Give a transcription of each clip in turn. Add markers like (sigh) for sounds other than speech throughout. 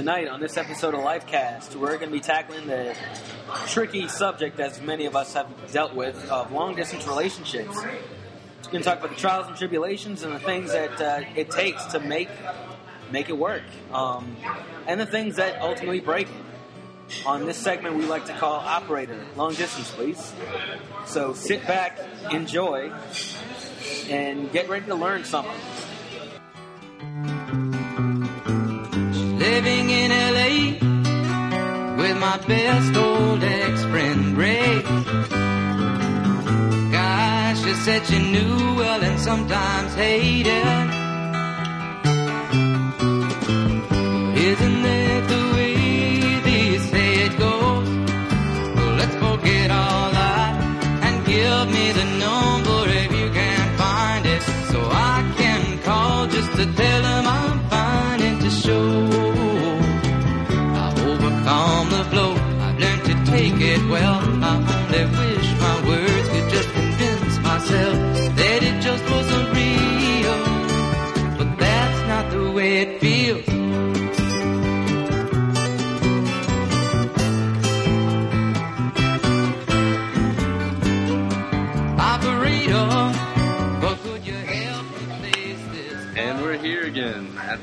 Tonight on this episode of Lifecast, we're going to be tackling the tricky subject, as many of us have dealt with, of long distance relationships. We're going to talk about the trials and tribulations and the things that uh, it takes to make make it work, um, and the things that ultimately break it. On this segment, we like to call operator long distance, please. So sit back, enjoy, and get ready to learn something. My best old ex friend Ray. Gosh, she said she knew well and sometimes hated.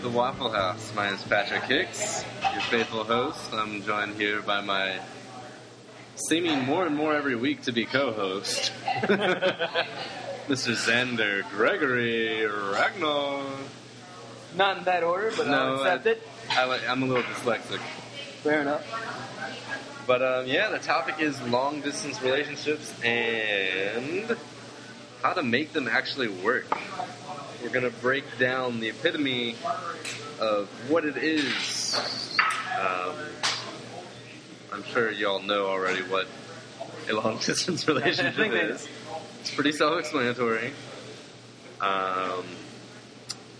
The Waffle House. My name is Patrick Hicks, your faithful host. I'm joined here by my seeming more and more every week to be co-host, (laughs) Mr. Xander Gregory Ragnar. Not in that order, but I'll No, accept I- it. I, I'm a little dyslexic. Fair enough. But um, yeah, the topic is long distance relationships and how to make them actually work. We're going to break down the epitome of what it is. Um, I'm sure y'all know already what a long (laughs) distance relationship is. It's pretty self explanatory. Um,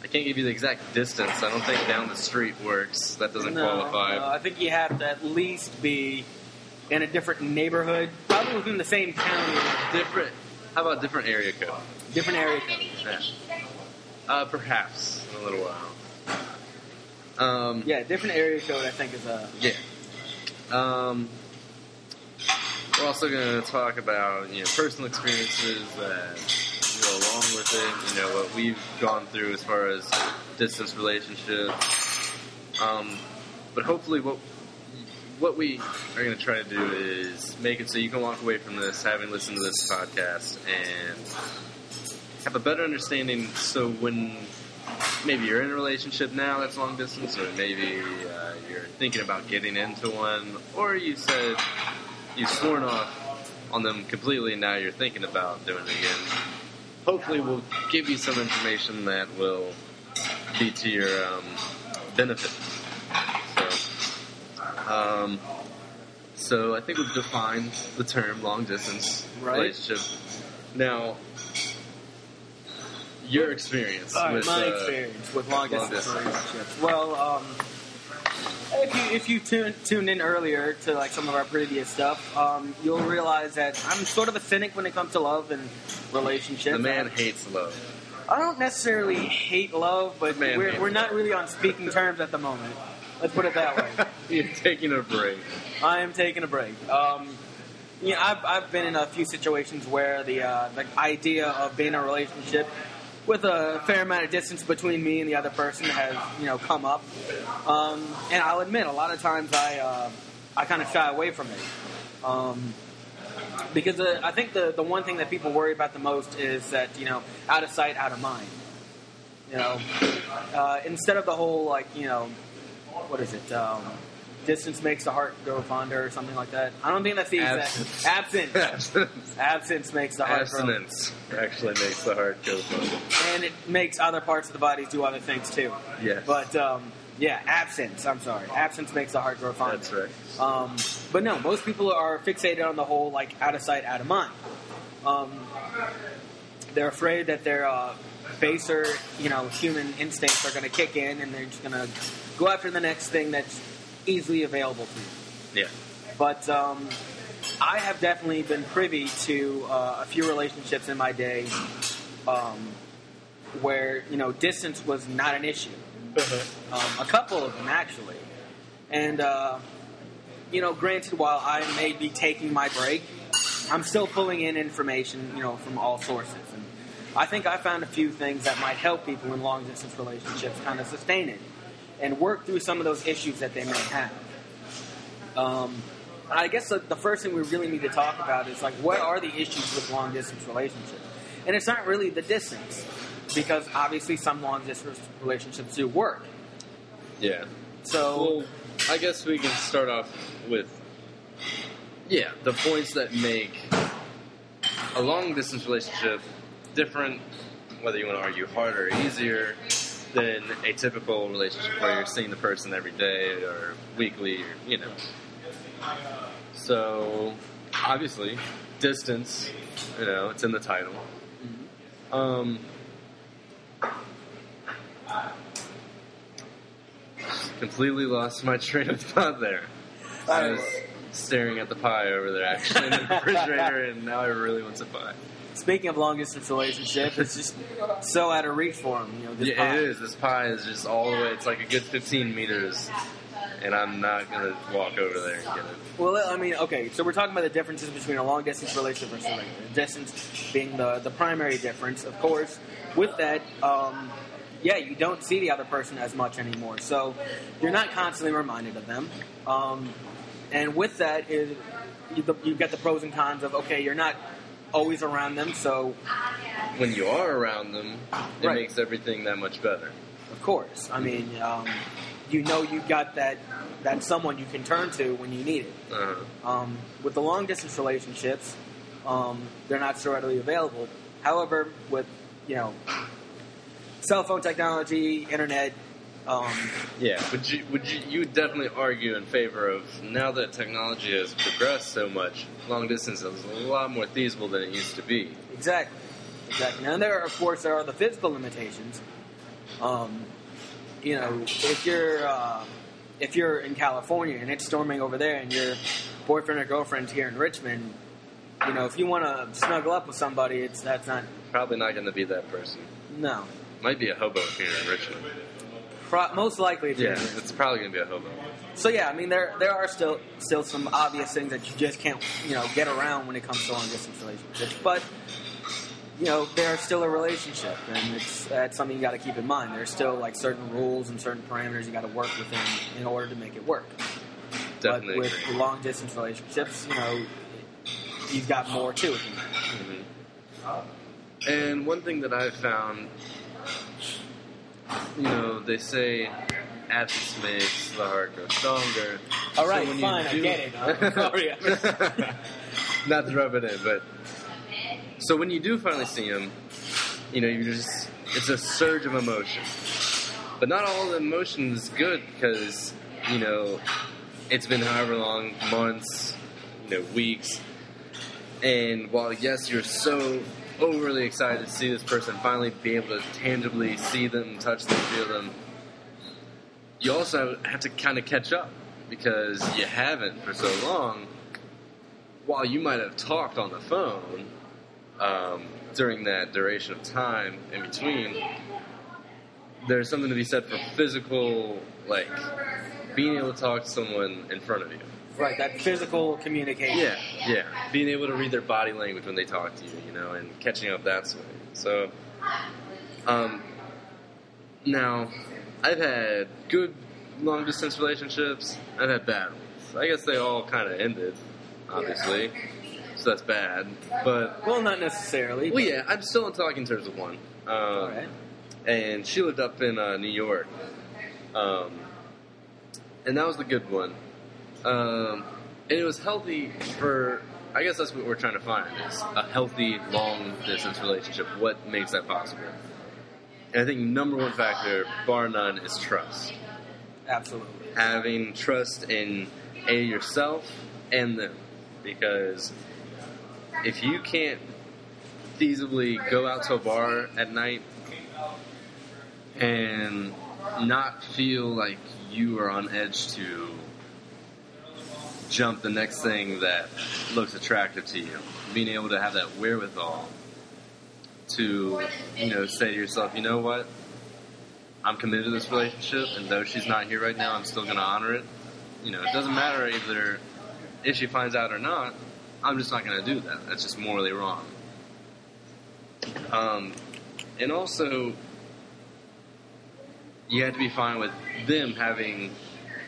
I can't give you the exact distance. I don't think down the street works. That doesn't No, qualify. no, I think you have to at least be in a different neighborhood, probably within the same county, Different. How about different area code? different area code. Yeah. Uh, perhaps in a little while. Um, Yeah, different area code. I think is a yeah. Um, we're also going to talk about you know personal experiences that go along with it. You know what we've gone through as far as distance relationships. Um, but hopefully, what what we are going to try to do is make it so you can walk away from this having listened to this podcast and have a better understanding. So when maybe you're in a relationship now that's long distance, or maybe uh, you're thinking about getting into one, or you said you've sworn off on them completely, and now you're thinking about doing it again. Hopefully, we'll give you some information that will be to your um, benefit. So, um, so I think we've defined the term long distance Right. relationship. Now, your experience All right, with my uh, experience with long distance relationships. Well, um, if you if you tune, tuned in earlier to like some of our previous stuff, um, you'll realize that I'm sort of a cynic when it comes to love and relationships. The man hates love. I don't necessarily hate love, but Man we're, we're not really on speaking terms at the moment. Let's put it that way. (laughs) You're taking a break. I am taking a break. Um, yeah, I've, I've been in a few situations where the uh, the idea of being in a relationship with a fair amount of distance between me and the other person has you know come up, um, and I'll admit a lot of times I uh, I kind of shy away from it. Um, because uh, I think the, the one thing that people worry about the most is that you know out of sight, out of mind. You know, uh, instead of the whole like you know, what is it? Um, distance makes the heart grow fonder, or something like that. I don't think that's the Absence. exact absence. Abstinence. Absence makes the heart grow, Abstinence actually makes the heart go further. and it makes other parts of the body do other things too. Yes. But um, yeah, absence. I'm sorry, absence makes the heart grow fonder. That's right. Um, but no, most people are fixated on the whole like out of sight, out of mind. Um, they're afraid that their uh, baser, you know, human instincts are going to kick in, and they're just going to go after the next thing that's easily available to you. Yeah. But um, I have definitely been privy to uh, a few relationships in my day um, where you know distance was not an issue. Um, a couple of them actually. And uh, you know, granted, while I may be taking my break, I'm still pulling in information, you know, from all sources. And I think I found a few things that might help people in long distance relationships kind of sustain it and work through some of those issues that they may have. Um, I guess the, the first thing we really need to talk about is like, what are the issues with long distance relationships? And it's not really the distance, because obviously some long distance relationships do work. Yeah. So, Well, I guess we can start off with yeah the points that make a long distance relationship different, whether you want to argue harder or easier than a typical relationship where you're seeing the person every day or weekly, or you know. So obviously, distance, you know, it's in the title. Um, completely lost my train of thought there. I was staring at the pie over there, actually, in the refrigerator, and now I really want some pie. Speaking of long distance relationships, it's just so out of reach for them. You know, this Yeah, pie. it is. This pie is just all the way. It's like a good 15 meters, and I'm not gonna walk over there and get it. Well, I mean, okay, so we're talking about the differences between a long distance relationship versus a regular. Distance being the, the primary difference, of course. With that, um, yeah, you don't see the other person as much anymore, so you're not constantly reminded of them. Um, and with that, is you, you get the pros and cons of okay, you're not always around them, so When you are around them, it Right. makes everything that much better. of course, I mean, um, you know you've got that that someone you can turn to when you need it. Uh-huh. Um, with the long distance relationships, um, they're not so readily available. However, with you know cell phone technology, internet, um, Yeah, would you would you you would definitely argue in favor of now that technology has progressed so much, long distance is a lot more feasible than it used to be. exactly, exactly. And there, are, of course, there are the physical limitations. Um, you know, if you're uh, if you're in California and it's storming over there, and your boyfriend or girlfriend's here in Richmond, you know, if you want to snuggle up with somebody, it's that's not Probably not going to be that person. no. Might be a hobo here in Richmond. Pro- most likely, you're Yeah, it's probably going to be a hobo. So yeah, I mean there there are still still some obvious things that you just can't you know get around when it comes to long distance relationships, but you know they're still a relationship, and it's that's something you got to keep in mind. There's still like certain rules and certain parameters you got to work within in order to make it work. Definitely but with agree. long distance relationships, you know, you've got more to it. Mhm. And one thing that I've found, you know, they say absence makes the heart grow stronger. All right, So right, when you fine, I get it. I'm sorry. (laughs) Not to rub it in, but so when you do finally see him, you know, you just it's a surge of emotion. But not all the emotion is good because you know it's been however long months, you know, weeks, and while yes, you're so overly excited to see this person finally be able to tangibly see them, touch them, feel them, you also have to kind of catch up because you haven't for so long. While you might have talked on the phone um, during that duration of time in between, there's something to be said for physical, like being able to talk to someone in front of you. Right, that physical communication. Yeah, yeah. Being able to read their body language when they talk to you, you know, and catching up that way. So, um, now, I've had good long distance relationships. I've had bad ones. I guess they all kind of ended, obviously. So that's bad. But, Well, not necessarily. well, yeah, I'm still in talking terms with one. Um, All right. and she lived up in uh, New York. Um, and that was the good one. Um, and it was healthy for, I guess that's what we're trying to find is a healthy long distance relationship. What makes that possible? And I think number one factor, bar none, is trust. Absolutely. Having trust in a yourself and them, because if you can't feasibly go out to a bar at night and not feel like you are on edge to jump the next thing that looks attractive to you. Being able to have that wherewithal to, you know, say to yourself, you know what? I'm committed to this relationship, and though she's not here right now, I'm still going to honor it. You know, it doesn't matter either if she finds out or not. I'm just not going to do that. That's just morally wrong. Um, and also, you have to be fine with them having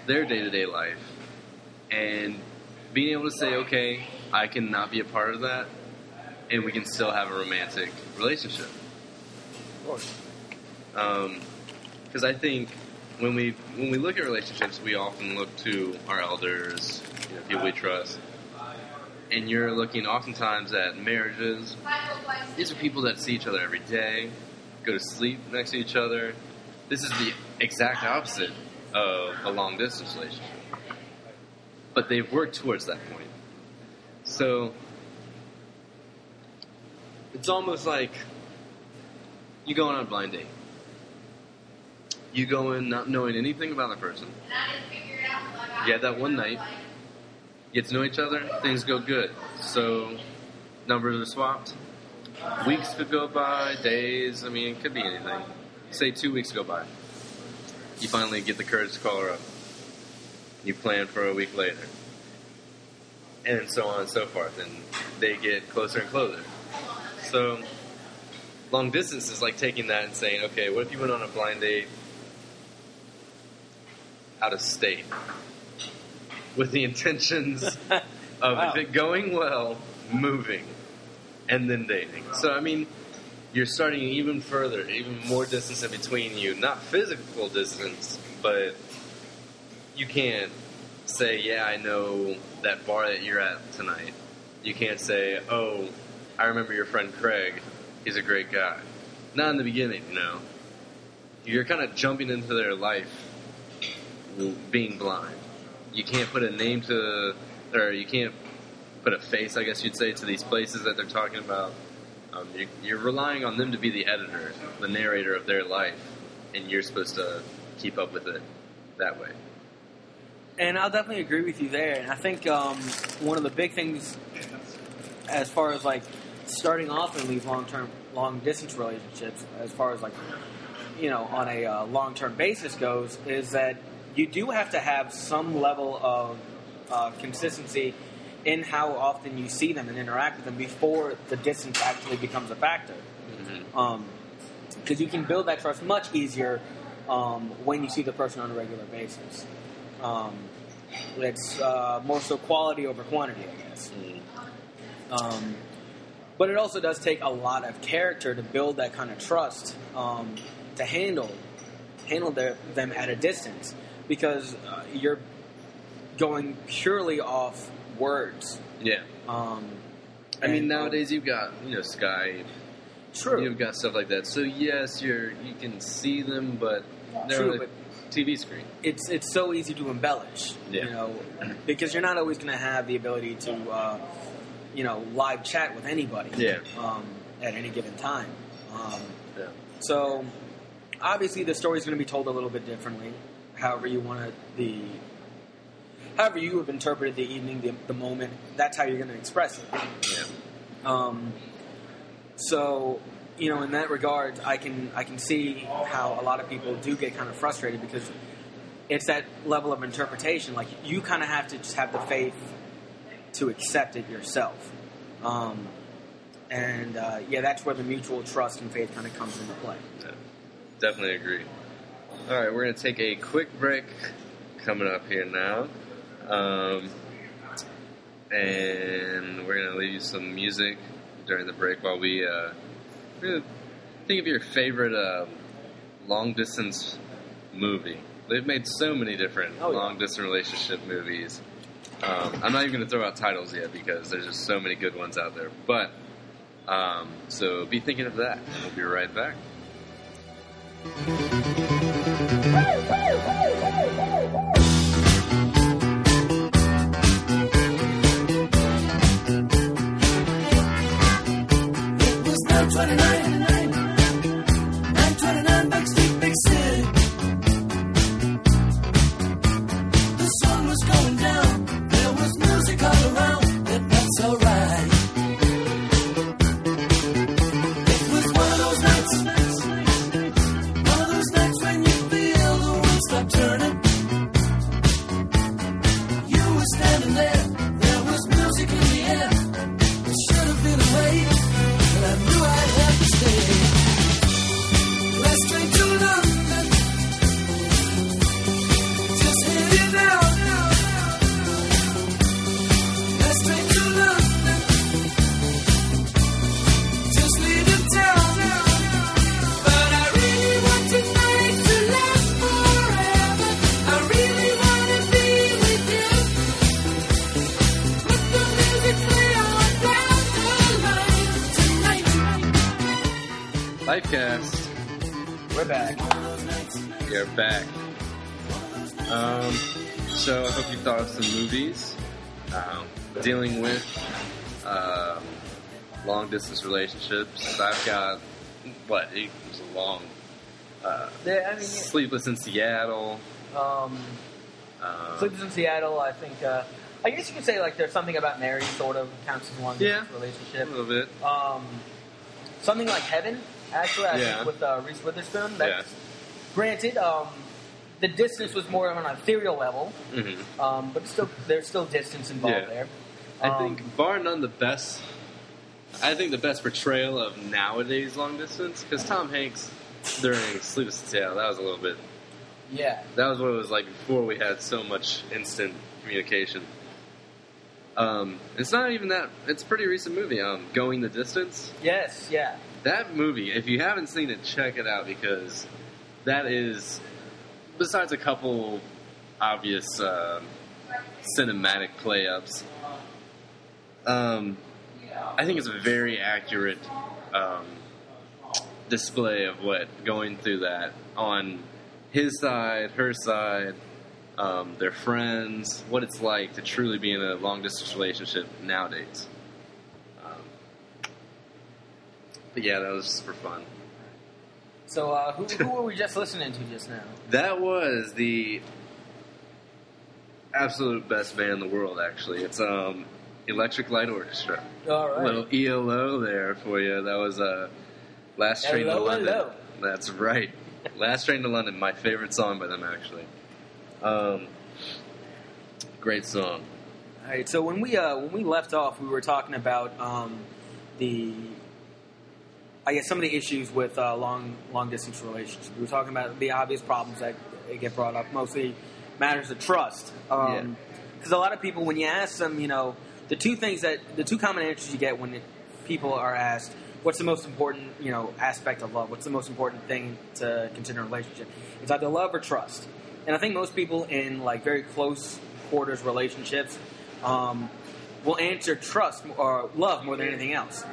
their day to day life and being able to say, okay, I can not be a part of that, and we can still have a romantic relationship. Um, of course. Because I think when we when we look at relationships, we often look to our elders, you know, people we trust, and you're looking oftentimes at marriages. These are people that see each other every day, go to sleep next to each other. This is the exact opposite of a long distance relationship. But they've worked towards that point. So it's almost like you go on a blind date. You go in not knowing anything about the person. You had that one night. Get to know each other. Things go good. So numbers are swapped. Weeks could go by, days. I mean, it could be anything. Say two weeks go by. You finally get the courage to call her up. You plan for a week later. And so on and so forth. And they get closer and closer. So long distance is like taking that and saying, okay, what if you went on a blind date out of state with the intentions (laughs) of Wow. if it going well, moving and then dating. So I mean, you're starting even further, even more distance in between you. Not physical distance, but you can't say, "Yeah, I know that bar that you're at tonight." You can't say, "Oh, I remember your friend Craig. He's a great guy." Not in the beginning, you know. You're kind of jumping into their life, being blind. You can't put a name to, or you can't put a face, I guess you'd say, to these places that they're talking about. Um, you, you're relying on them to be the editor, the narrator of their life, and you're supposed to keep up with it that way. And I'll definitely agree with you there. And I think um, one of the big things, as far as like starting off in these long term, long distance relationships, as far as like, you know, on a uh, long term basis goes, is that you do have to have some level of uh, consistency in how often you see them and interact with them before the distance actually becomes a factor. Because you can build that trust much easier um, when you see the person on a regular basis. Um, it's uh, more so quality over quantity, I guess. Um, but it also does take a lot of character to build that kind of trust um, to handle handle their, them at a distance because uh, you're going purely off words. Yeah. Um, I mean, nowadays you've got you know Skype, true. you've got stuff like that. So yes, you're you can see them, but they're True, a but- TV screen. it's it's so easy to embellish, Yeah. you know, because you're not always going to have the ability to, uh, you know, live chat with anybody, Yeah. um, at any given time. Um, Yeah. so obviously the story's going to be told a little bit differently. However you want it, the however you have interpreted the evening, the, the moment, that's how you're going to express it. Yeah. Um, so, you know, in that regard, I can I can see how a lot of people do get kind of frustrated because it's that level of interpretation. Like you kind of have to just have the faith to accept it yourself. Um, and uh, yeah, that's where the mutual trust and faith kind of comes into play. Yeah, definitely agree. All right, we're going to take a quick break coming up here now. Um, and we're going to leave you some music during the break while we uh, think of your favorite uh, long distance movie. They've made so many different Oh, yeah. long distance relationship movies. Um, I'm not even going to throw out titles yet because there's just so many good ones out there. But um, so be thinking of that. We'll be right back. It was 929, 929 Backstreet Lifecast. We're back. We are back. Um, so I hope you thought of some movies um, dealing with um, long distance relationships. I've got what it was a long uh, Yeah, I mean, Sleepless in Seattle. um, Um, Sleepless in Seattle. I think. Uh, I guess you could say like there's something about Mary sort of counts as one Yeah. a relationship. little bit. Um, something like Heaven, actually, I Yeah. think with uh, Reese Witherspoon. That's, Yeah. Granted, um, the distance was more on an ethereal level, hmm um, but still, there's still distance involved Yeah. there. I Um, think, bar none, the best. I think the best portrayal of nowadays long distance because Tom Hanks during Sleepless in Seattle that was a little bit. Yeah, That was what it was like before we had so much instant communication. Um, it's not even that. It's a pretty recent movie. Um, Going the Distance. yes, yeah. That movie, if you haven't seen it, check it out because that is, besides a couple obvious um cinematic play ups, um, I think it's a very accurate um, display of what going through that on his side, her side, um, their friends, what it's like to truly be in a long distance relationship nowadays. Um, but yeah, that was just for fun. So, uh, who, who were we just listening to just now? (laughs) That was the absolute best band in the world. Actually, it's um, Electric Light Orchestra. All right. little ELO there for you. That was uh, Last Train to London. hello. That's right. (laughs) Last Train to London, my favorite song by them actually. Um, great song. All right. So when we uh, when we left off, we were talking about um, the, I guess some of the issues with uh, long long distance relationships. We were talking about the obvious problems that get brought up, mostly matters of trust. Because Yeah. a lot of people, when you ask them, you know, the two things that the two common answers you get when it, people are asked. What's the most important, you know, aspect of love? What's the most important thing to consider in a relationship? It's either love or trust. And I think most people in like very close quarters relationships um, will answer trust or love more than anything else.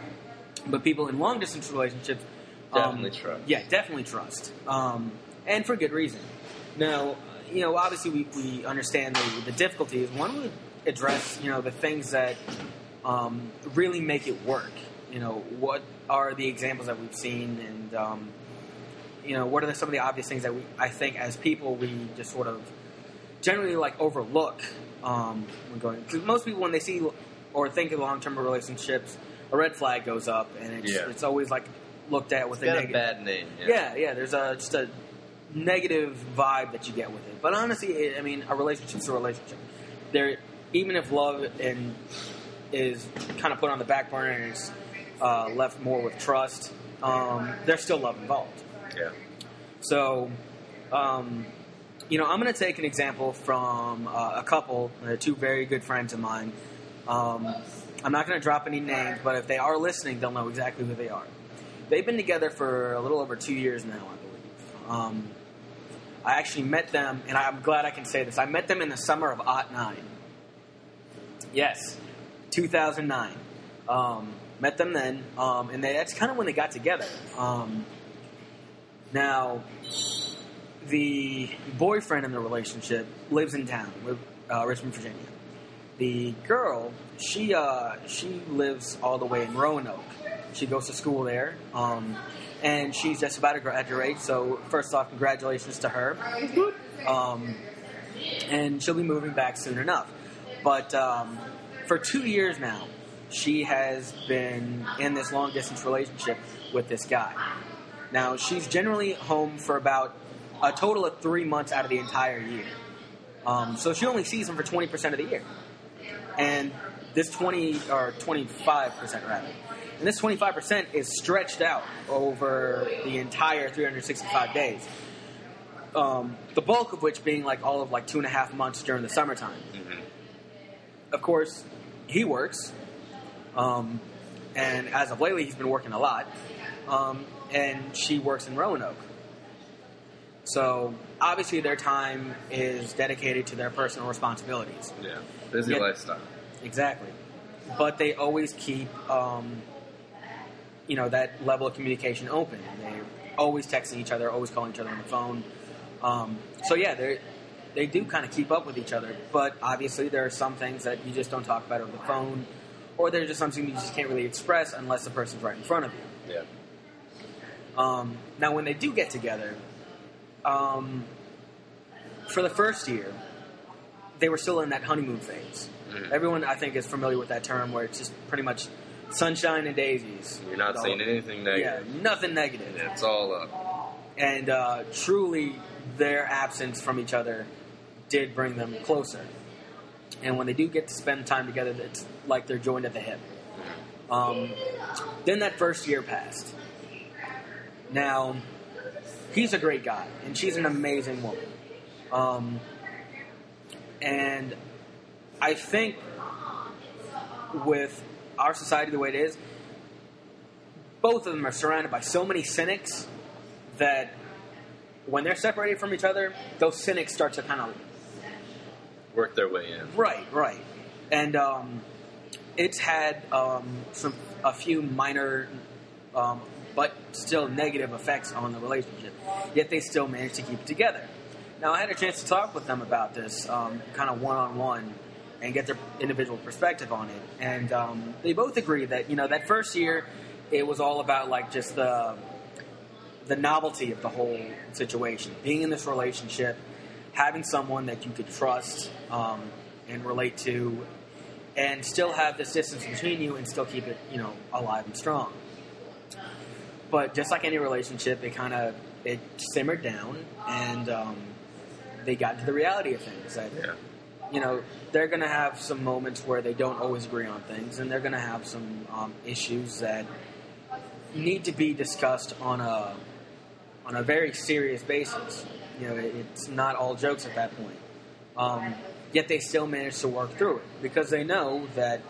But people in long distance relationships um, Definitely trust. Yeah, definitely trust, um, and for good reason. Now, you know, obviously we, we understand the, the difficulties. One would address, you know, the things that um, really make it work. You know, what are the examples that we've seen, and um, you know, what are the, some of the obvious things that we, I think, as people, we just sort of generally like overlook um, when going. Because most people, when they see or think of long-term relationships, a red flag goes up, and it's Yeah. it's always like looked at with a got a negative. bad name. Yeah, yeah. There's a just a negative vibe that you get with it. But honestly, I mean, a relationship's a relationship. There, even if love and is kind of put on the back burner and is uh, left more with trust, um, there's still love involved. yeah. So, um, you know, I'm going to take an example from uh, a couple, uh, two very good friends of mine. Um, I'm not going to drop any names, but if they are listening, they'll know exactly who they are. They've been together for a little over two years now, I believe. Um, I actually met them, and I'm glad I can say this. I met them in the summer of '09. Yes, 2009. Um, met them then, um, and they, that's kind of when they got together. Um, now, the boyfriend in the relationship lives in town, uh, Richmond, Virginia. The girl, she uh, she lives all the way in Roanoke. She goes to school there, um, and she's just about to graduate. So, first off, congratulations to her. Um, and she'll be moving back soon enough. But um, for two years now, she has been in this long distance relationship with this guy. Now, she's generally home for about a total of three months out of the entire year. Um, so she only sees him for 20% of the year. And this 20, or 25% rather. And this 25% is stretched out over the entire 365 days. Um, the bulk of which being like all of like two and a half months during the summertime. hmm Of course, he works. Um, and as of lately, he's been working a lot. Um, and she works in Roanoke. So obviously, their time is dedicated to their personal responsibilities. Yeah. Busy lifestyle. Exactly. But they always keep um, you know that level of communication open. They're always texting each other, always calling each other on the phone. Um, so yeah, they they do kind of keep up with each other, but obviously there are some things that you just don't talk about over the phone, or there's just something you just can't really express unless the person's right in front of you. Yeah. Um, now, when they do get together, um, for the first year, they were still in that honeymoon phase. Mhm. Everyone, I think, is familiar with that term where it's just pretty much sunshine and daisies. You're not whole- anything Yeah, negative. nothing negative. It's all up. And uh, truly, their absence from each other did bring them closer. And when they do get to spend time together, it's like they're joined at the hip. Um, then that first year passed. Now, he's a great guy, and she's an amazing woman. Um, and I think with our society the way it is, both of them are surrounded by so many cynics that when they're separated from each other, those cynics start to kind of Work their way in. Right, right. And um, it's had um, some a few minor, um, but still negative effects on the relationship. Yet they still managed to keep it together. Now I had a chance to talk with them about this, um, kind of one on one, and get their individual perspective on it. And um, they both agree that you know that first year, it was all about like just the the novelty of the whole situation, being in this relationship, having someone that you could trust um, and relate to, and still have this distance between you, and still keep it, you know, alive and strong. But just like any relationship, it kind of it simmered down, and um, they got to the reality of things. That Yeah. you know they're going to have some moments where they don't always agree on things, and they're going to have some um, issues that need to be discussed on a on a very serious basis. You know, it, it's not all jokes at that point. Um, yet they still manage to work through it because they know that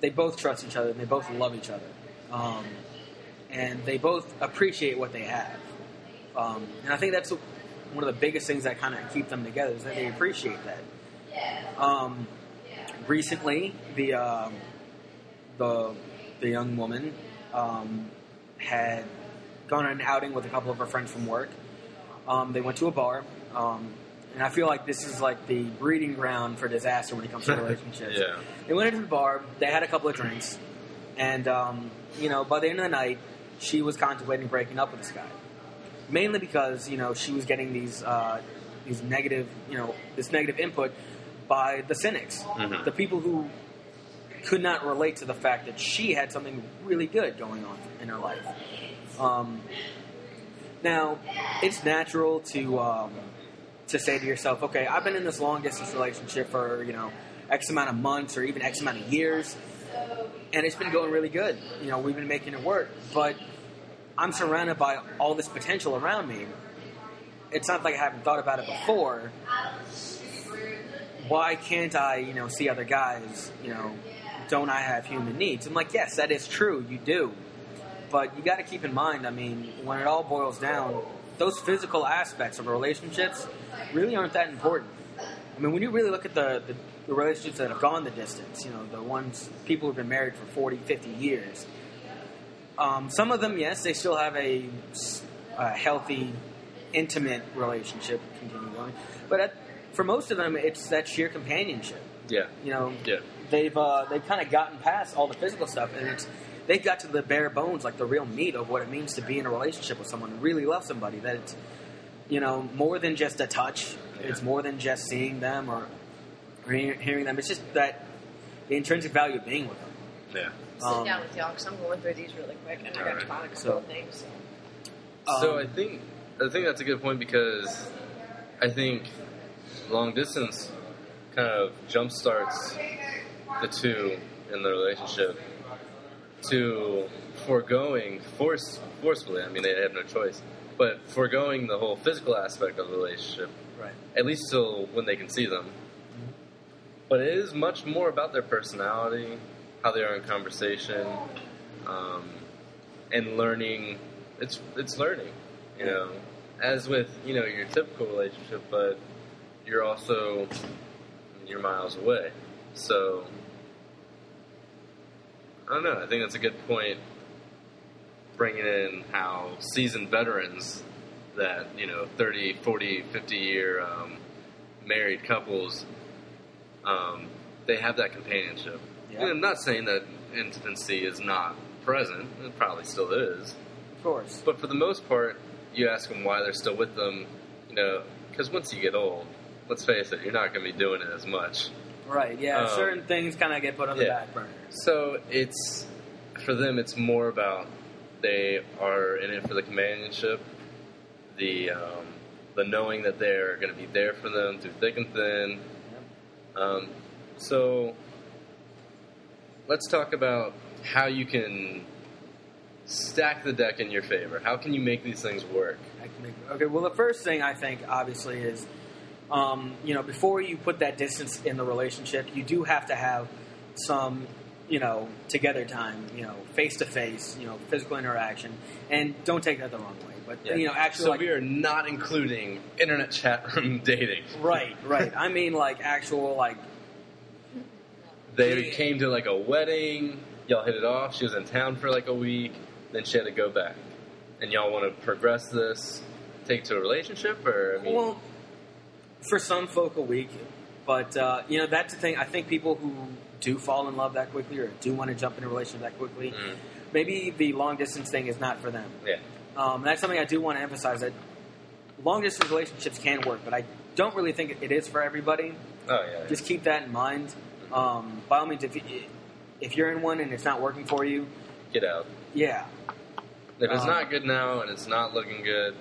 they both trust each other and they both love each other, um, and they both appreciate what they have. Um, and I think that's one of the biggest things that kind of keep them together is that they appreciate that. Um, recently, the um, the the young woman um, had gone on an outing with a couple of her friends from work. Um, they went to a bar, um, and I feel like this is like the breeding ground for disaster when it comes to (laughs) relationships. Yeah. They went into the bar. They had a couple of drinks, and um, you know, by the end of the night, she was contemplating breaking up with this guy, mainly because you know she was getting these uh, these negative, you know, this negative input by the cynics, Mhm. the people who could not relate to the fact that she had something really good going on in her life. Um, now, it's natural to um, to say to yourself, okay, I've been in this long distance relationship for you know X amount of months or even X amount of years, and it's been going really good. You know, we've been making it work, but I'm surrounded by all this potential around me. It's not like I haven't thought about it before. Why can't I, you know, see other guys? You know, don't I have human needs? I'm like, yes, that is true. You do. But you got to keep in mind, I mean, when it all boils down, those physical aspects of relationships really aren't that important. I mean, when you really look at the, the, the relationships that have gone the distance, you know, the ones people who've been married for 40, 50 years, um, some of them, yes, they still have a healthy, intimate relationship continuing going. But at, for most of them, it's that sheer companionship. Yeah. You know, Yeah. they've uh, they've kind of gotten past all the physical stuff, and it's they've got to the bare bones, like the real meat of what it means to be in a relationship with someone, really love somebody. That it's you know more than just a touch. Yeah. It's more than just seeing them or, or hearing them. It's just that the intrinsic value of being with them. Yeah. Sit Um, down with y'all because I'm going through these really quick and I got Alright. to find a couple So- of things. So. So Um, I think I think that's a good point because I think long distance kind of jump starts the two in the relationship to foregoing force forcefully. I mean, they have no choice, but foregoing the whole physical aspect of the relationship, right. at least till when they can see them. But it is much more about their personality, how they are in conversation, um, and learning. It's it's learning, you know, as with you know your typical relationship, but you're also you're miles away. So I don't know. I think that's a good point. Bringing in how seasoned veterans that you know 30, 40, 50 year um, married couples, um, they have that companionship. Yeah. I'm not saying that intimacy is not present. It probably still is. Of course. But for the most part, you ask them why they're still with them, you know, because once you get old, let's face it, you're not going to be doing it as much. Right. Yeah. Um, certain things kind of get put on the back burner. So it's for them. It's more about they are in it for the companionship, the um, the knowing that they're going to be there for them through thick and thin. Um, so let's talk about how you can stack the deck in your favor. How can you make these things work? Make- Okay, well, the first thing I think, obviously, is um, you know before you put that distance in the relationship, you do have to have some you know together time, you know, face to face, you know, physical interaction, and don't take that the wrong way, but you know, actually, so like, we are not including internet chat room dating. right, right. I mean, like actual like They Yeah. came to like a wedding. Y'all hit it off. She was in town for like a week. Then she had to go back. And y'all want to progress this, take to a relationship, or I mean, Well, for some folk a week, but uh, you know that's the thing. I think people who do fall in love that quickly or do want to jump into a relationship that quickly, Mm. maybe the long distance thing is not for them. yeah, Um, and that's something I do want to emphasize that long distance relationships can work, but I don't really think it is for everybody. oh yeah, Just keep that in mind. Um, by all means, if you, if you're in one and it's not working for you, get out. yeah, If it's Um, not good now and it's not looking good,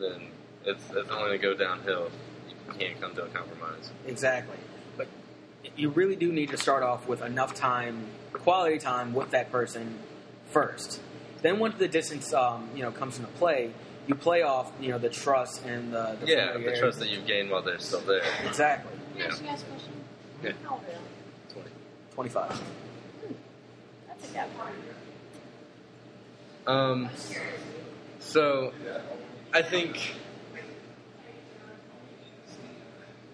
then it's, it's only going to go downhill. You can't come to a compromise. Exactly. But you really do need to start off with enough time, quality time with that person first. Then once the distance, um, you know, comes into play, you play off, you know, the trust and the, the Yeah, the trust that you've gained while they're still there. Exactly. Can I ask you a question? Yeah. How old are you? 20. Twenty-five. That's a gap. Um, so, I think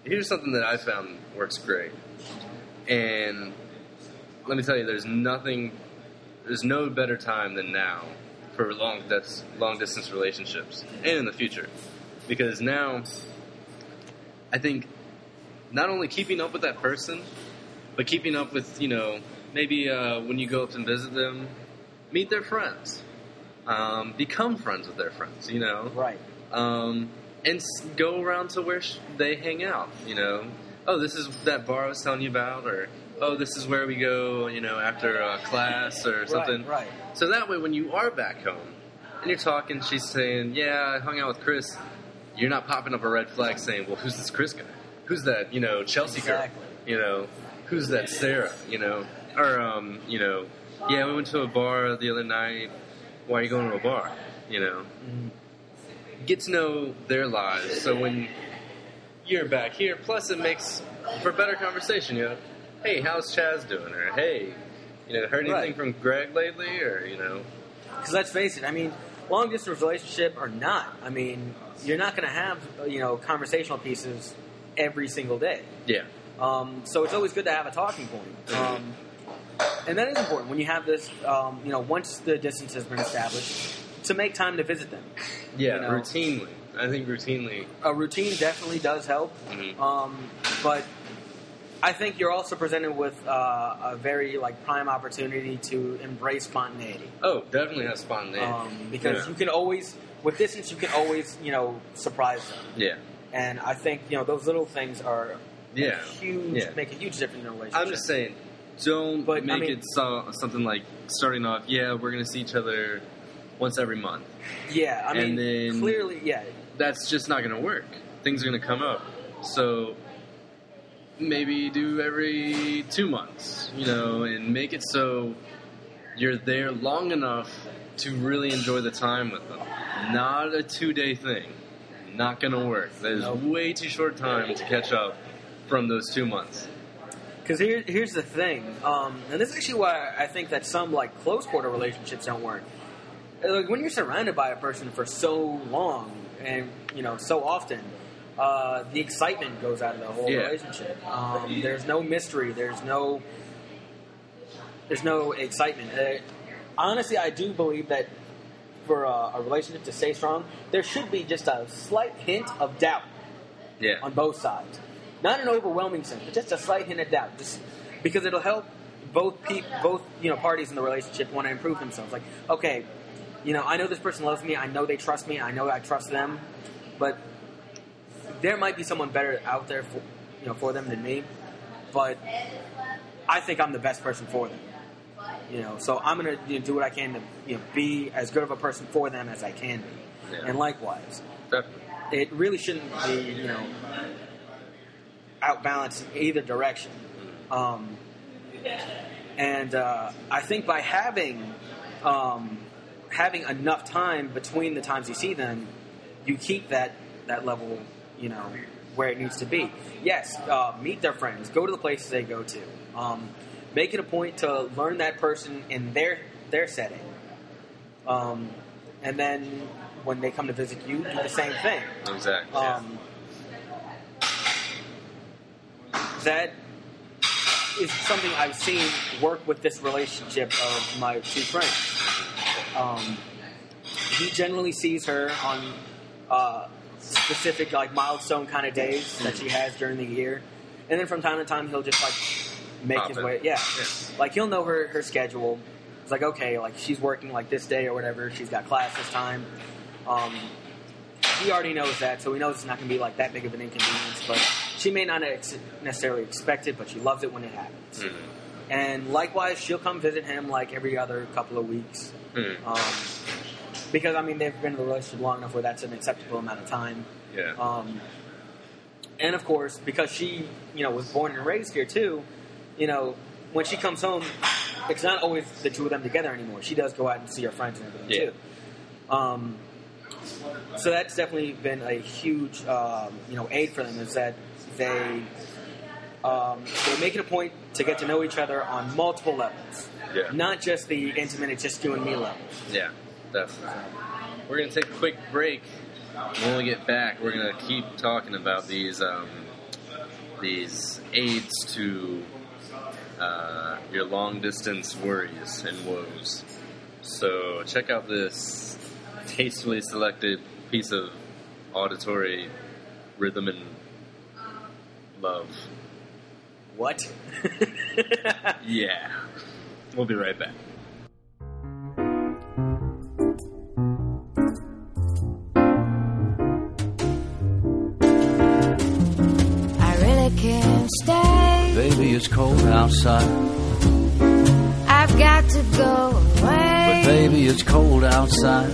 here's something that I found works great, and let me tell you, there's nothing, there's no better time than now for long that's long distance relationships, and in the future, because now, I think not only keeping up with that person, but keeping up with you know maybe uh, when you go up and visit them, meet their friends um, become friends with their friends, you know, Right. um, and go around to where sh- they hang out, you know. Oh, this is that bar I was telling you about, or oh, this is where we go, you know, after uh, class or something. Right. Right. So that way, when you are back home and you're talking, she's saying, "Yeah, I hung out with Chris." You're not popping up a red flag saying, "Well, who's this Chris guy? Who's that? You know, Chelsea Exactly. girl? You know, who's that Sarah? You know, or um, you know, yeah, we went to a bar the other night. Why are you going to a bar? You know, Mhm. get to know their lives. So when you're back here, plus it makes for better conversation. You know, hey, how's Chaz doing? Or hey, you know, heard anything Right. from Greg lately? Or you know, Because let's face it, I mean, long distance relationship or not, I mean, you're not going to have you know conversational pieces every single day. yeah, Um, so it's always good to have a talking point. Um, and that is important when you have this, um, you know, once the distance has been established, to make time to visit them. yeah, You know. routinely. I think routinely. A routine definitely does help, Mhm. um, but I think you're also presented with uh, a very like prime opportunity to embrace spontaneity. Oh, definitely has spontaneity. Um, because Yeah. you can always, with distance, you can always, you know, surprise them. yeah, And I think, you know, those little things are yeah. huge, Yeah. make a huge difference in a relationship. I'm just saying, don't But, I make mean- it so, something like starting off. Yeah, we're gonna see each other once every month. Yeah, I mean, then- clearly, yeah, That's just not gonna work. Things are gonna come up. So maybe do every two months, you know, and make it so you're there long enough to really enjoy the time with them. Not a two day thing. Not gonna work. That is Nope. way too short time to catch up from those two months. Because here, here's the thing, um, and this is actually why I think that some like close quarter relationships don't work. Like when you're surrounded by a person for so long and you know so often, uh, the excitement goes out of the whole Yeah. relationship. Um, there's no mystery. There's no there's no excitement. Uh, honestly, I do believe that for a, a relationship to stay strong, there should be just a slight hint of doubt Yeah. on both sides. Not an overwhelming sense, but just a slight hint of doubt. Just because it'll help both peop both you know parties in the relationship want to improve themselves. Like, okay, you know, I know this person loves me. I know they trust me. I know I trust them, but there might be someone better out there for you know for them than me. But I think I'm the best person for them. You know, so I'm gonna you know, do what I can to you know be as good of a person for them as I can be, Yeah. and likewise Definitely. it really shouldn't be, you know, outbalanced in either direction. Um, and uh, I think by having um, having enough time between the times you see them, you keep that that level, you know, where it needs to be. Yes, uh, meet their friends, go to the places they go to. Um, make it a point to learn that person in their their setting. Um, and then when they come to visit you, do the same thing. Exactly. Um, that is something I've seen work with this relationship of my two friends. Um, he generally sees her on uh, specific, like milestone kind of days that she has during the year, and then from time to time he'll just like make Pop his it. way. Yeah, Yeah. like he'll know her her schedule. It's like okay, like she's working like this day or whatever. She's got class this time. Um, he already knows that, so he knows it's not going to be like that big of an inconvenience. But she may not ex- necessarily expect it, but she loves it when it happens. Mhm. And likewise, she'll come visit him like every other couple of weeks. Mhm. Um, because I mean, they've been in a relationship long enough where that's an acceptable amount of time. Yeah. Um, and of course, because she, you know, was born and raised here too, you know, when she comes home, it's not always the two of them together anymore. She does go out and see her friends and everything Yeah. too. Um, so that's definitely been a huge, um, you know, aid for them is that they um, they make it a point to get to know each other on multiple levels, Yeah. not just the intimate, it's just you and me level. Yeah, definitely. We're gonna take a quick break. When we get back, we're gonna keep talking about these um, these aids to uh, your long distance worries and woes. So check out this tastefully selected piece of auditory rhythm and love. What? (laughs) Yeah, we'll be right back. I really can't stay. Baby, it's cold outside. I've got to go away. But baby, it's cold outside.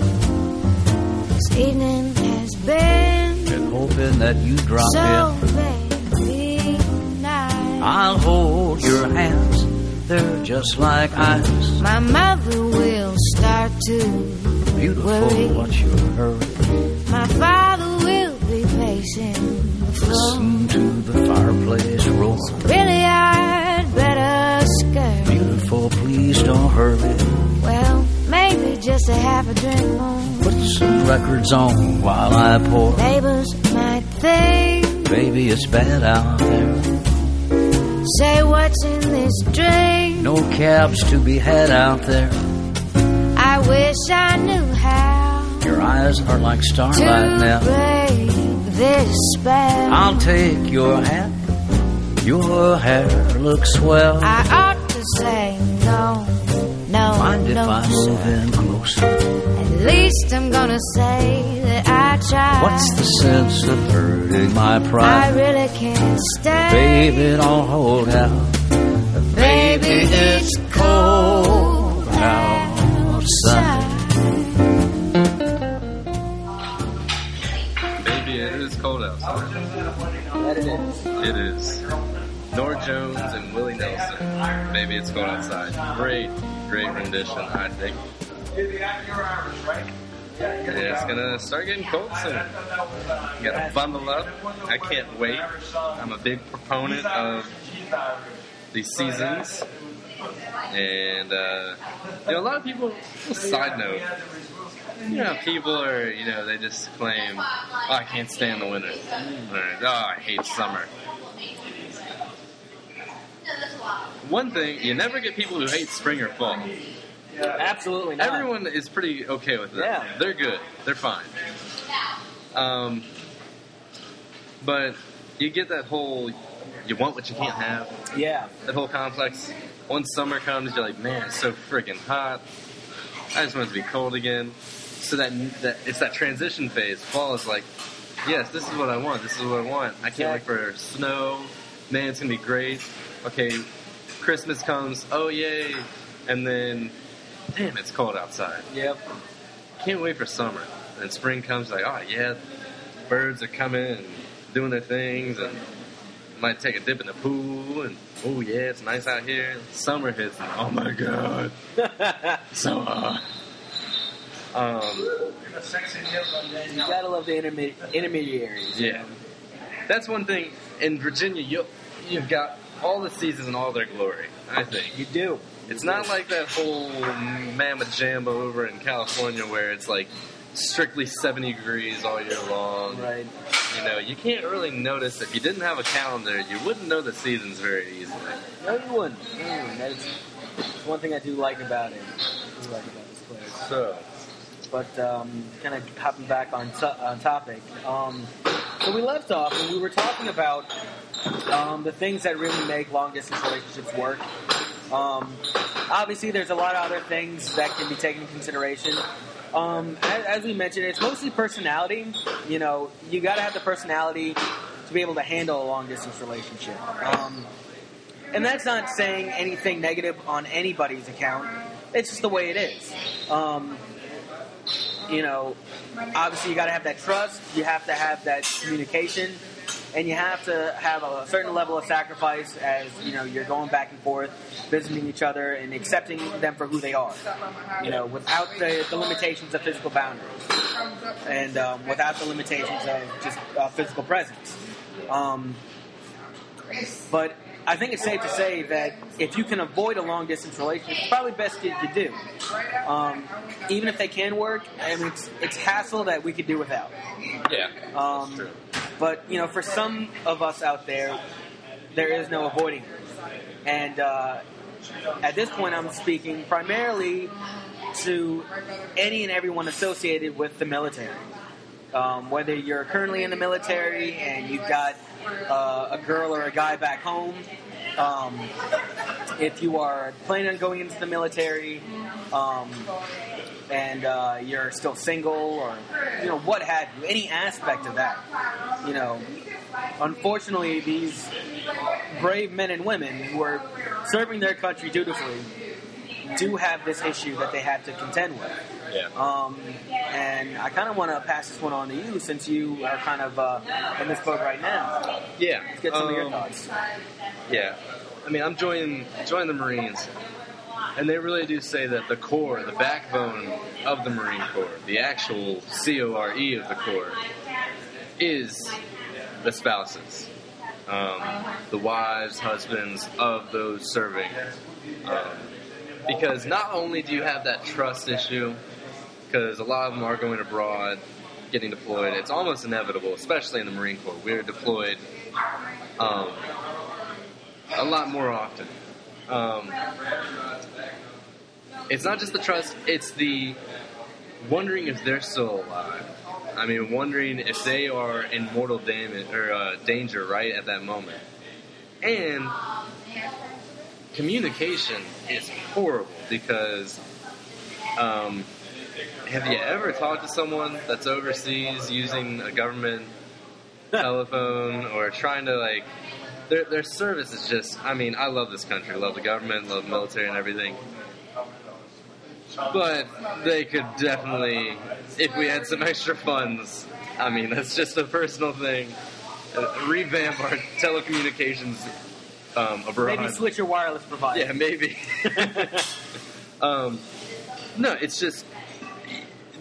This evening has been And hoping that you drop so in. nice. I'll hold your hands. They're just like ice. My mother will start to Beautiful, worry. what's your hurry? My father will be pacing the floor. Hurry. Well, maybe just a half a drink more. Put some records on while I pour. Neighbors might think, Baby, it's bad out there. say what's in this drink. No cabs to be had out there. I wish I knew how Your eyes are like starlight now. break this spell. I'll take your hat. Your hair looks swell. I ought to say no, no, Mind if. I move in closer? At least I'm gonna say that I tried. What's the sense of hurting my pride? I really can't stay. Baby, don't hold out. Baby, it's cold outside. Baby, it is cold outside. it is. It is. Norah Jones and Willie Nelson. Maybe it's cold outside. Great, great rendition, I think. Yeah, it's gonna start getting cold soon. Gotta bundle up. I can't wait. I'm a big proponent of these seasons. And, uh, you know, a lot of people, side note, you know, people are, you know, they just claim, oh, I can't stand the winter. Or, oh, I hate summer. One thing you never get people who hate spring or fall. Absolutely not. Everyone is pretty okay with it. Yeah. They're good. They're fine. Um, but you get that whole you want what you can't have. Yeah. That whole complex. Once summer comes, you're like, man, it's so freaking hot. I just want it to be cold again. So that that it's that transition phase. Fall is like, yes, this is what I want. This is what I want. I can't wait for snow. Man, it's gonna be great. Okay, Christmas comes. Oh yay! And then, damn, it's cold outside. Yep. Can't wait for summer. And spring comes, like, oh yeah, birds are coming and doing their things, and might take a dip in the pool, and oh yeah, it's nice out here. Summer hits, and oh my god, (laughs) so hot. Um, You gotta love the intermedi- intermediaries. Yeah. that's one thing. In Virginia, you you've got all the seasons in all their glory. I think You do. it's not like that whole mamma jambo over in California where it's like strictly 70 degrees all year long. Right. You know, you can't really notice if you didn't have a calendar, you wouldn't know the seasons very easily. No, you wouldn't. Mm, that's, that's one thing I do like about it. I do like about this place. So, But um, kind of hopping back on, to- on topic. Um, so we left off and we were talking about um, the things that really make long distance relationships work. Um, obviously, there's a lot of other things that can be taken into consideration. Um, as, as we mentioned, it's mostly personality. You know, you got to have the personality to be able to handle a long distance relationship. Um, and that's not saying anything negative on anybody's account. It's just the way it is. Um, you know, obviously you got to have that trust. You have to have that communication, and you have to have a certain level of sacrifice as you know you're going back and forth, visiting each other, and accepting them for who they are. You know, without the, the limitations of physical boundaries, and um, without the limitations of just uh, physical presence. Um, but I think it's safe to say that if you can avoid a long distance relationship, it's probably best you, you do. Um, even if they can work, I mean, it's, it's hassle that we could do without. yeah. Um, but you know, for some of us out there, there is no avoiding it. And uh, at this point, I'm speaking primarily to any and everyone associated with the military. Um, whether you're currently in the military and you've got uh, a girl or a guy back home, um, if you are planning on going into the military, um, and uh, you're still single, or you know what have you, any aspect of that, you know. Unfortunately, these brave men and women who are serving their country dutifully do have this issue that they have to contend with. Yeah. Um, and I kind of want to pass this one on to you since you are kind of uh, in this boat right now. Yeah. Let's get some of your Um, thoughts. Yeah, I mean, I'm joining joining the Marines, and they really do say that the core, the backbone of the Marine Corps, the actual C O R E of the Corps, is the spouses, um, the wives, husbands of those serving. Um, because not only do you have that trust issue, because a lot of them are going abroad, getting deployed. It's almost inevitable, especially in the Marine Corps. We're deployed um, a lot more often. Um, it's not just the trust; it's the wondering if they're still alive. I mean, wondering if they are in mortal damage or uh, danger right at that moment. And communication is horrible because um, have you ever talked to someone that's overseas using a government (laughs) telephone or trying to like their their service is just I mean I love this country, love the government, love the military and everything. But they could definitely if we had some (laughs) extra funds, I mean that's just a personal thing. uh, Revamp our telecommunications um, abroad. Maybe switch your wireless provider. Yeah, maybe. (laughs) um, no, it's just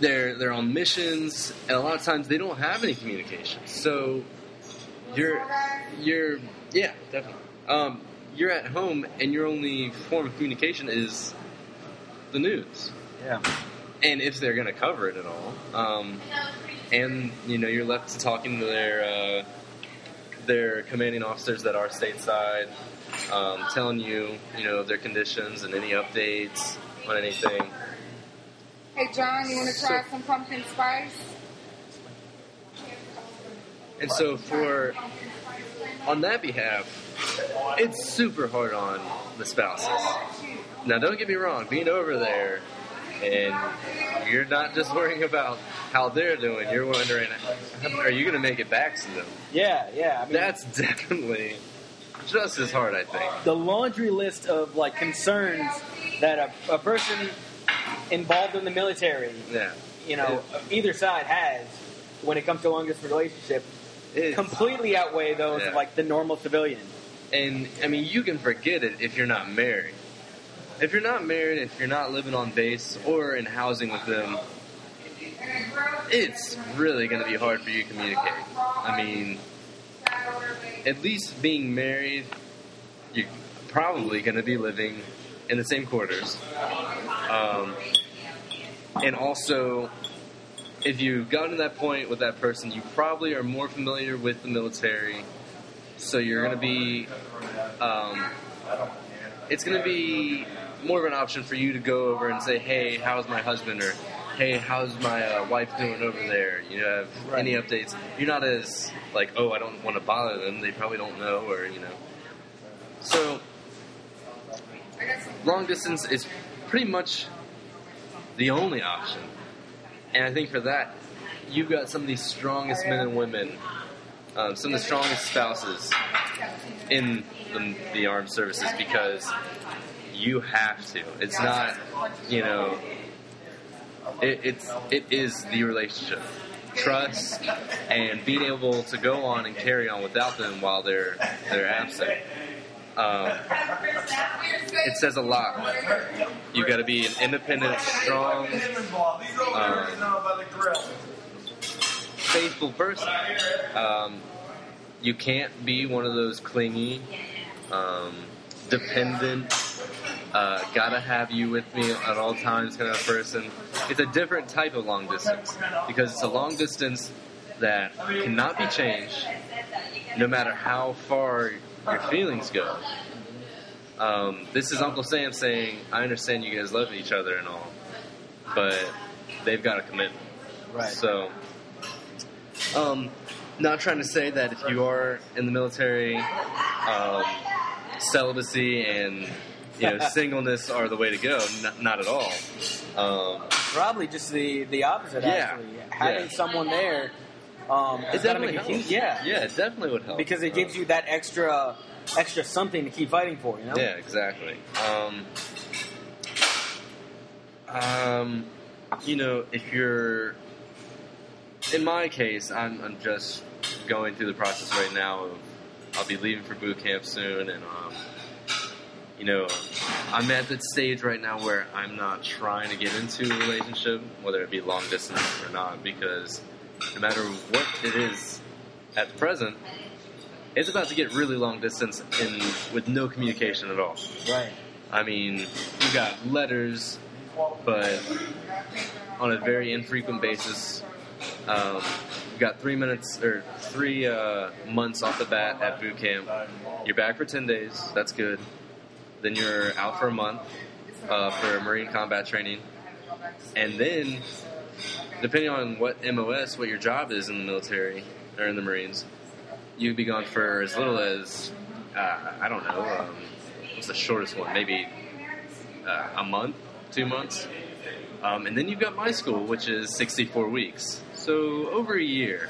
they're they're on missions, and a lot of times they don't have any communication. So you're you're yeah, definitely. Um, you're at home, and your only form of communication is the news, Yeah. and if they're going to cover it at all. Um, and you know, you're left to talking to their uh, their commanding officers that are stateside. um, telling you, you know, their conditions and any updates on anything. Hey, John, you want to try some pumpkin spice? And so for on that behalf, it's super hard on the spouses. Now, don't get me wrong, being over there and you're not just (laughs) worrying about how they're doing, you're wondering, are you going to make it back to them? Yeah, yeah. I mean, That's (laughs) definitely just as hard, I think. the laundry list of like concerns that a, a person involved in the military, Yeah. you know, either side has when it comes to a long distance relationship, It's- completely outweigh those Yeah. of like the normal civilian. And I mean, you can forget it if you're not married. If you're not married, if you're not living on base or in housing with them, it's really going to be hard for you to communicate. I mean, at least being married, you're probably going to be living in the same quarters. Um, and also, if you've gotten to that point with that person, you probably are more familiar with the military. So you're going to be, um, it's going to be more of an option for you to go over and say, hey, how's my husband? Or, hey, how's my uh, wife doing over there? You have Right. any updates? You're not as, like, oh, I don't want to bother them. They probably don't know, or, you know. So, long distance is pretty much the only option. And I think for that, you've got some of the strongest men and women, um, some of the strongest spouses in the, the armed services because you have to. It's not, you know, it, it's it is the relationship, trust, and being able to go on and carry on without them while they're they're absent. Um, it says a lot. You got to be an independent, strong, um, faithful person. Um, you can't be one of those clingy, um, dependent, uh, gotta have you with me at all times kind of person. It's a different type of long distance because it's a long distance that cannot be changed no matter how far your feelings go. Um, this is Uncle Sam saying, I understand you guys love each other and all, but they've got a commitment. Right. So, um, not trying to say that if you are in the military, um, celibacy and you know (laughs) singleness are the way to go. N- not at all. Um, Probably just the the opposite. Yeah. Actually, having Yeah. someone there, um, it definitely helps. yeah, yeah, it definitely would help because it gives you that extra extra something to keep fighting for. You know. Yeah, exactly. Um, um, you know, if you're, in my case, I'm, I'm just going through the process right now of I'll be leaving for boot camp soon, and um, you know, I'm at that stage right now where I'm not trying to get into a relationship, whether it be long distance or not, because no matter what it is at the present, it's about to get really long distance and with no communication at all. Right. I mean, you got letters, but on a very infrequent basis. Um, you got three minutes or three uh, months off the bat at boot camp. You're back for ten days. That's good. Then you're out for a month uh, for Marine combat training, and then depending on what MOS, what your job is in the military or in the Marines, you could be gone for as little as uh, I don't know. Um, what's the shortest one? Maybe uh, a month, two months. Um, and then you've got my school, which is 64 weeks. So over a year.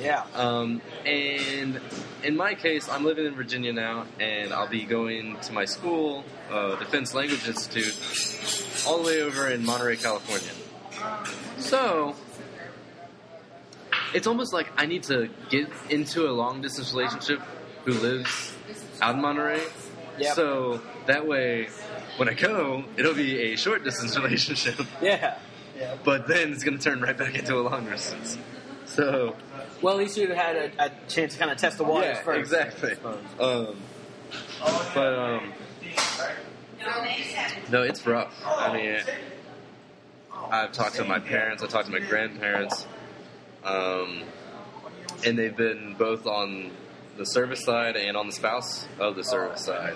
Yeah. Um, and in my case, I'm living in Virginia now, and I'll be going to my school, uh, Defense Language Institute, all the way over in Monterey, California. So it's almost like I need to get into a long distance relationship who lives out in Monterey. Yep. So that way, when I go, it'll be a short distance (laughs) relationship, Yeah. yeah. but then it's going to turn right back into a long distance. So Well, at least you had a, a chance to kind of test the waters yeah, first. exactly. Um, but um, no, it's rough. I mean, I've talked to my parents. I talked to my grandparents, um, and they've been both on the service side and on the spouse of the service side,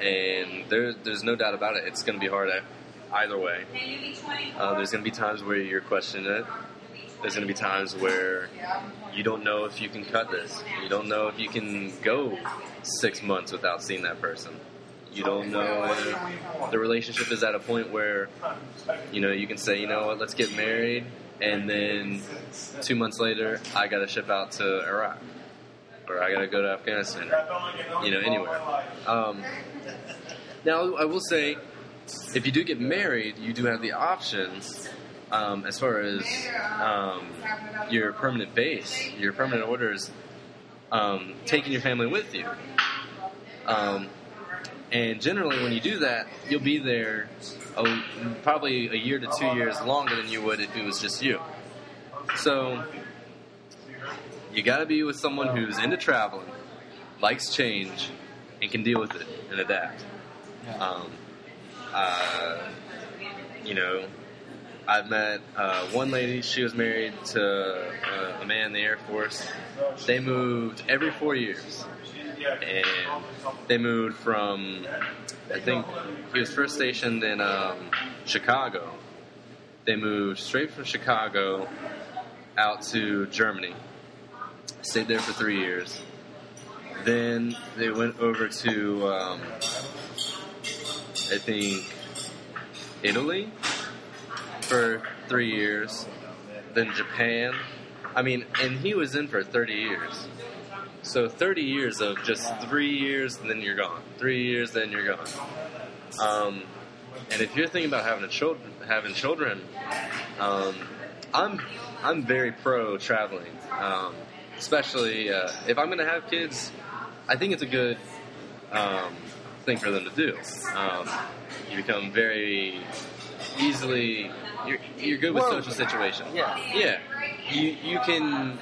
and there, there's no doubt about it. It's going to be hard either way. Uh, there's going to be times where you're questioning it. There's going to be times where you don't know if you can cut this. You don't know if you can go six months without seeing that person. You don't know the relationship is at a point where, you know, you can say, you know what, let's get married, and then two months later, I got to ship out to Iraq, or I got to go to Afghanistan, you know, anywhere. Um, now, I will say, if you do get married, you do have the options um, as far as um, your permanent base, your permanent orders, um, taking your family with you. Um, and generally, when you do that, you'll be there a, probably a year to two years longer than you would if it was just you. So, you got to be with someone who's into traveling, likes change, and can deal with it and adapt. Um, uh, you know, I've met uh, one lady. She was married to uh, a man in the Air Force. They moved every four years, and they moved from. I think he was first stationed in um, Chicago. They moved straight from Chicago out to Germany. Stayed there for three years. Then they went over to, um, I think, Italy for three years, then Japan. I mean, and he was in for 30 years. So 30 years of just three years, and then you're gone. Three years, then you're gone. Um, and if you're thinking about having a children, having children, um, I'm I'm very pro traveling, um, especially uh, if I'm going to have kids. I think it's a good um, thing for them to do. Um, you become very easily you're, you're good with social situations. Yeah. Yeah. You you can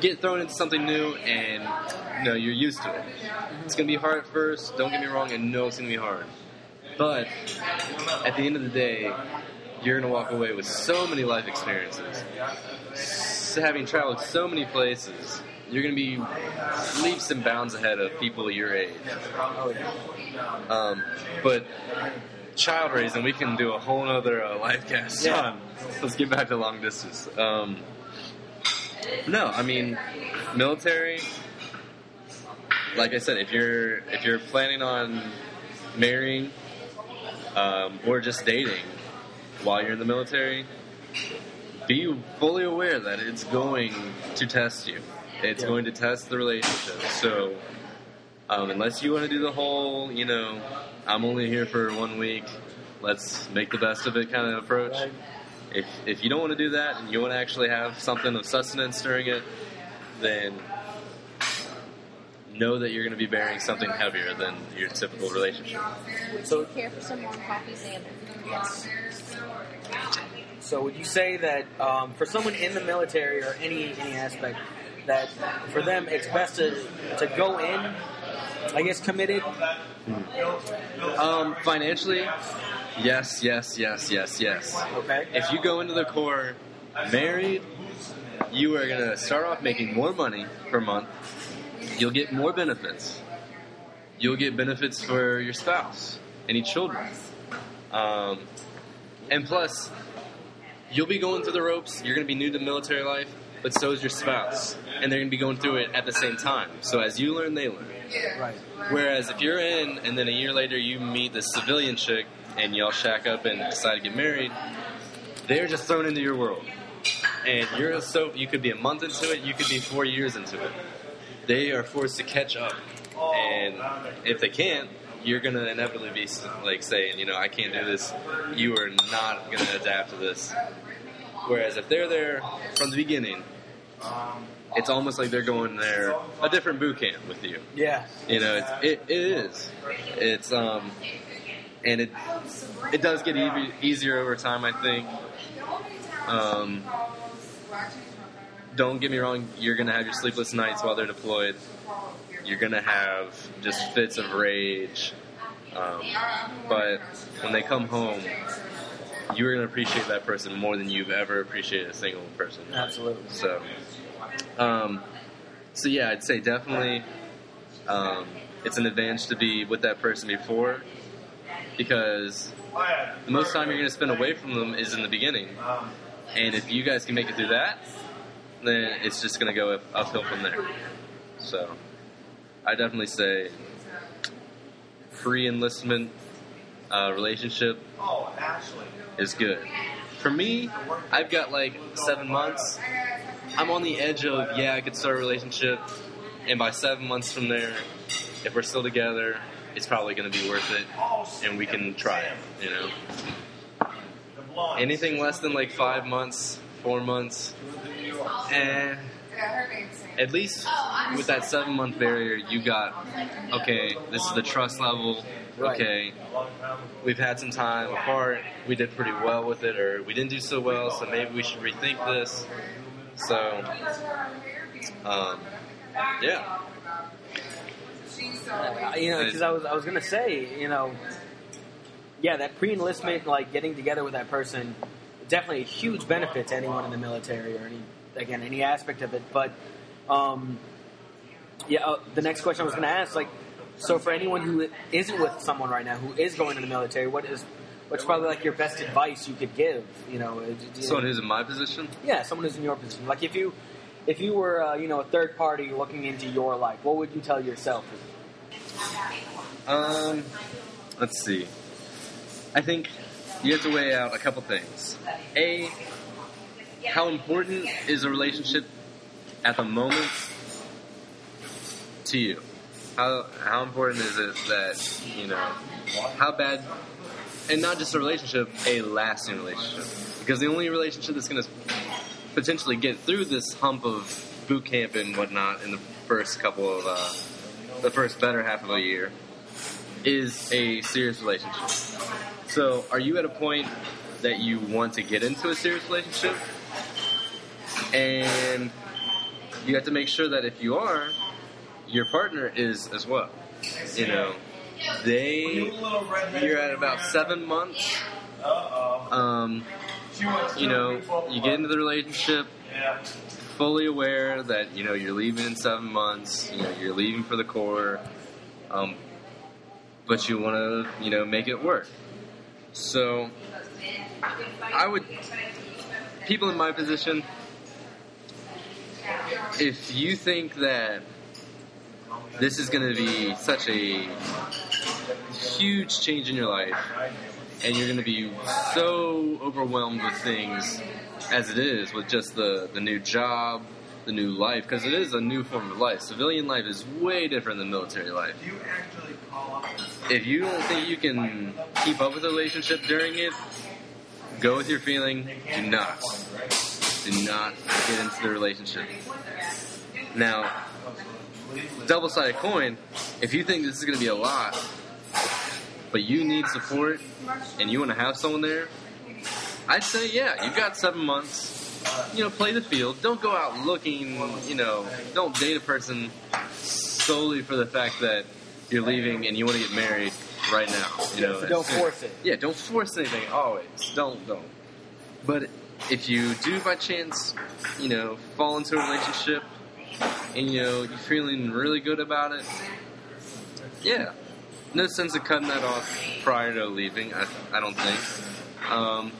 get thrown into something new and you know you're used to it. It's gonna be hard at first, don't get me wrong, and know it's gonna be hard. But at the end of the day, you're gonna walk away with so many life experiences. S- having traveled so many places, you're gonna be leaps and bounds ahead of people your age. Um, but child raising, we can do a whole nother uh, life cast Yeah. on. Let's get back to long distance. Um, no, I mean military. Like I said, if you're if you're planning on marrying um, or just dating while you're in the military, be fully aware that it's going to test you. It's Yeah. going to test the relationship. So, um, unless you want to do the whole, you know, I'm only here for one week, let's make the best of it kind of approach. If if you don't want to do that and you want to actually have something of sustenance during it, then know that you're going to be bearing something heavier than your typical relationship. So care for someone, Coffee Xander. Yes. So would you say that um, for someone in the military or any any aspect, that for them it's best to to go in, I guess, committed? Um, financially, yes, yes, yes, yes, yes. Okay. If you go into the Corps married, you are going to start off making more money per month. You'll get more benefits. You'll get benefits for your spouse, any children. Um, and plus, you'll be going through the ropes. You're going to be new to military life, but so is your spouse. And they're going to be going through it at the same time. So as you learn, they learn. Right. Whereas if you're in and then a year later you meet this civilian chick and y'all shack up and decide to get married, they're just thrown into your world. And you're so you could be a month into it, you could be four years into it. They are forced to catch up, and if they can't, you're gonna inevitably be like saying, you know, I can't do this. You are not gonna adapt to this. Whereas if they're there from the beginning, it's almost like they're going there a different boot camp with you. Yeah. You know, it's, it, it is. It's um, and it it does get e- easier over time. I think. Um, don't get me wrong. You're gonna have your sleepless nights while they're deployed. You're gonna have just fits of rage. Um, but when they come home, you're gonna appreciate that person more than you've ever appreciated a single person. Absolutely. So, um, so yeah, I'd say definitely um, it's an advantage to be with that person before because the most time you're going to spend away from them is in the beginning. And if you guys can make it through that, then it's just going to go up, uphill from there. So I definitely say pre enlistment uh, relationship is good. For me, I've got like seven months. I'm on the edge of, yeah, I could start a relationship. And by seven months from there, if we're still together, it's probably going to be worth it. And we can try it, you know? Anything less than like five months, four months, eh. At least with that seven month barrier, you got, okay, this is the trust level. Okay, we've had some time apart. We did pretty well with it, or we didn't do so well, so maybe we should rethink this. So, um, yeah. Uh, you know, because I was I was gonna say, you know, yeah, that pre-enlistment, like getting together with that person, definitely a huge benefit to anyone in the military or any again any aspect of it. But um, yeah, uh, the next question I was gonna ask, like, so for anyone who isn't with someone right now who is going to the military, what is what's probably like your best advice you could give? You know, you- Someone who's in my position, yeah, someone who's in your position. Like if you if you were uh, you know a third party looking into your life, what would you tell yourself? Um, let's see. I think you have to weigh out a couple things. A, how important is a relationship at the moment to you? How how important is it that you know how bad, and not just a relationship, a lasting relationship? Because the only relationship that's going to potentially get through this hump of boot camp and whatnot in the first couple of uh, the first better half of a year is a serious relationship. So, are you at a point that you want to get into a serious relationship? And you have to make sure that if you are, your partner is as well. You know, they, you're at about seven months. Um, you know, you get into the relationship fully aware that, you know, you're leaving in seven months, you know, you're leaving for the Corps. Um, but you want to, you know, make it work. So, I would, people in my position, if you think that this is going to be such a huge change in your life, and you're going to be so overwhelmed with things as it is with just the, the new job, the new life, because it is a new form of life. Civilian life is way different than military life if you don't think you can keep up with the relationship during it, go with your feeling. Do not. Do not get into the relationship. Now, double sided coin, if you think this is going to be a lot, but you need support and you want to have someone there, I'd say, yeah, you've got seven months. You know, play the field. Don't go out looking, you know, don't date a person solely for the fact that you're leaving and you want to get married right now. You know, don't force it. Yeah, don't force anything. Always, don't, don't. But if you do by chance, you know, fall into a relationship and you know you're feeling really good about it, yeah, no sense of cutting that off prior to leaving. I, I don't think, um,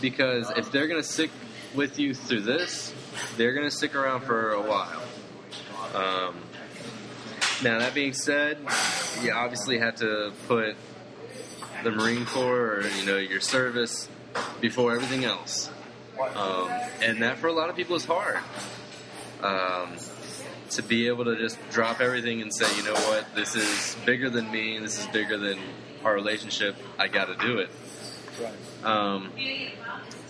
because if they're gonna stick with you through this, they're gonna stick around for a while. Um, now that being said, you obviously have to put the Marine Corps or you know your service before everything else, um, and that for a lot of people is hard. Um, to be able to just drop everything and say, you know what, this is bigger than me, this is bigger than our relationship. I got to do it. Um,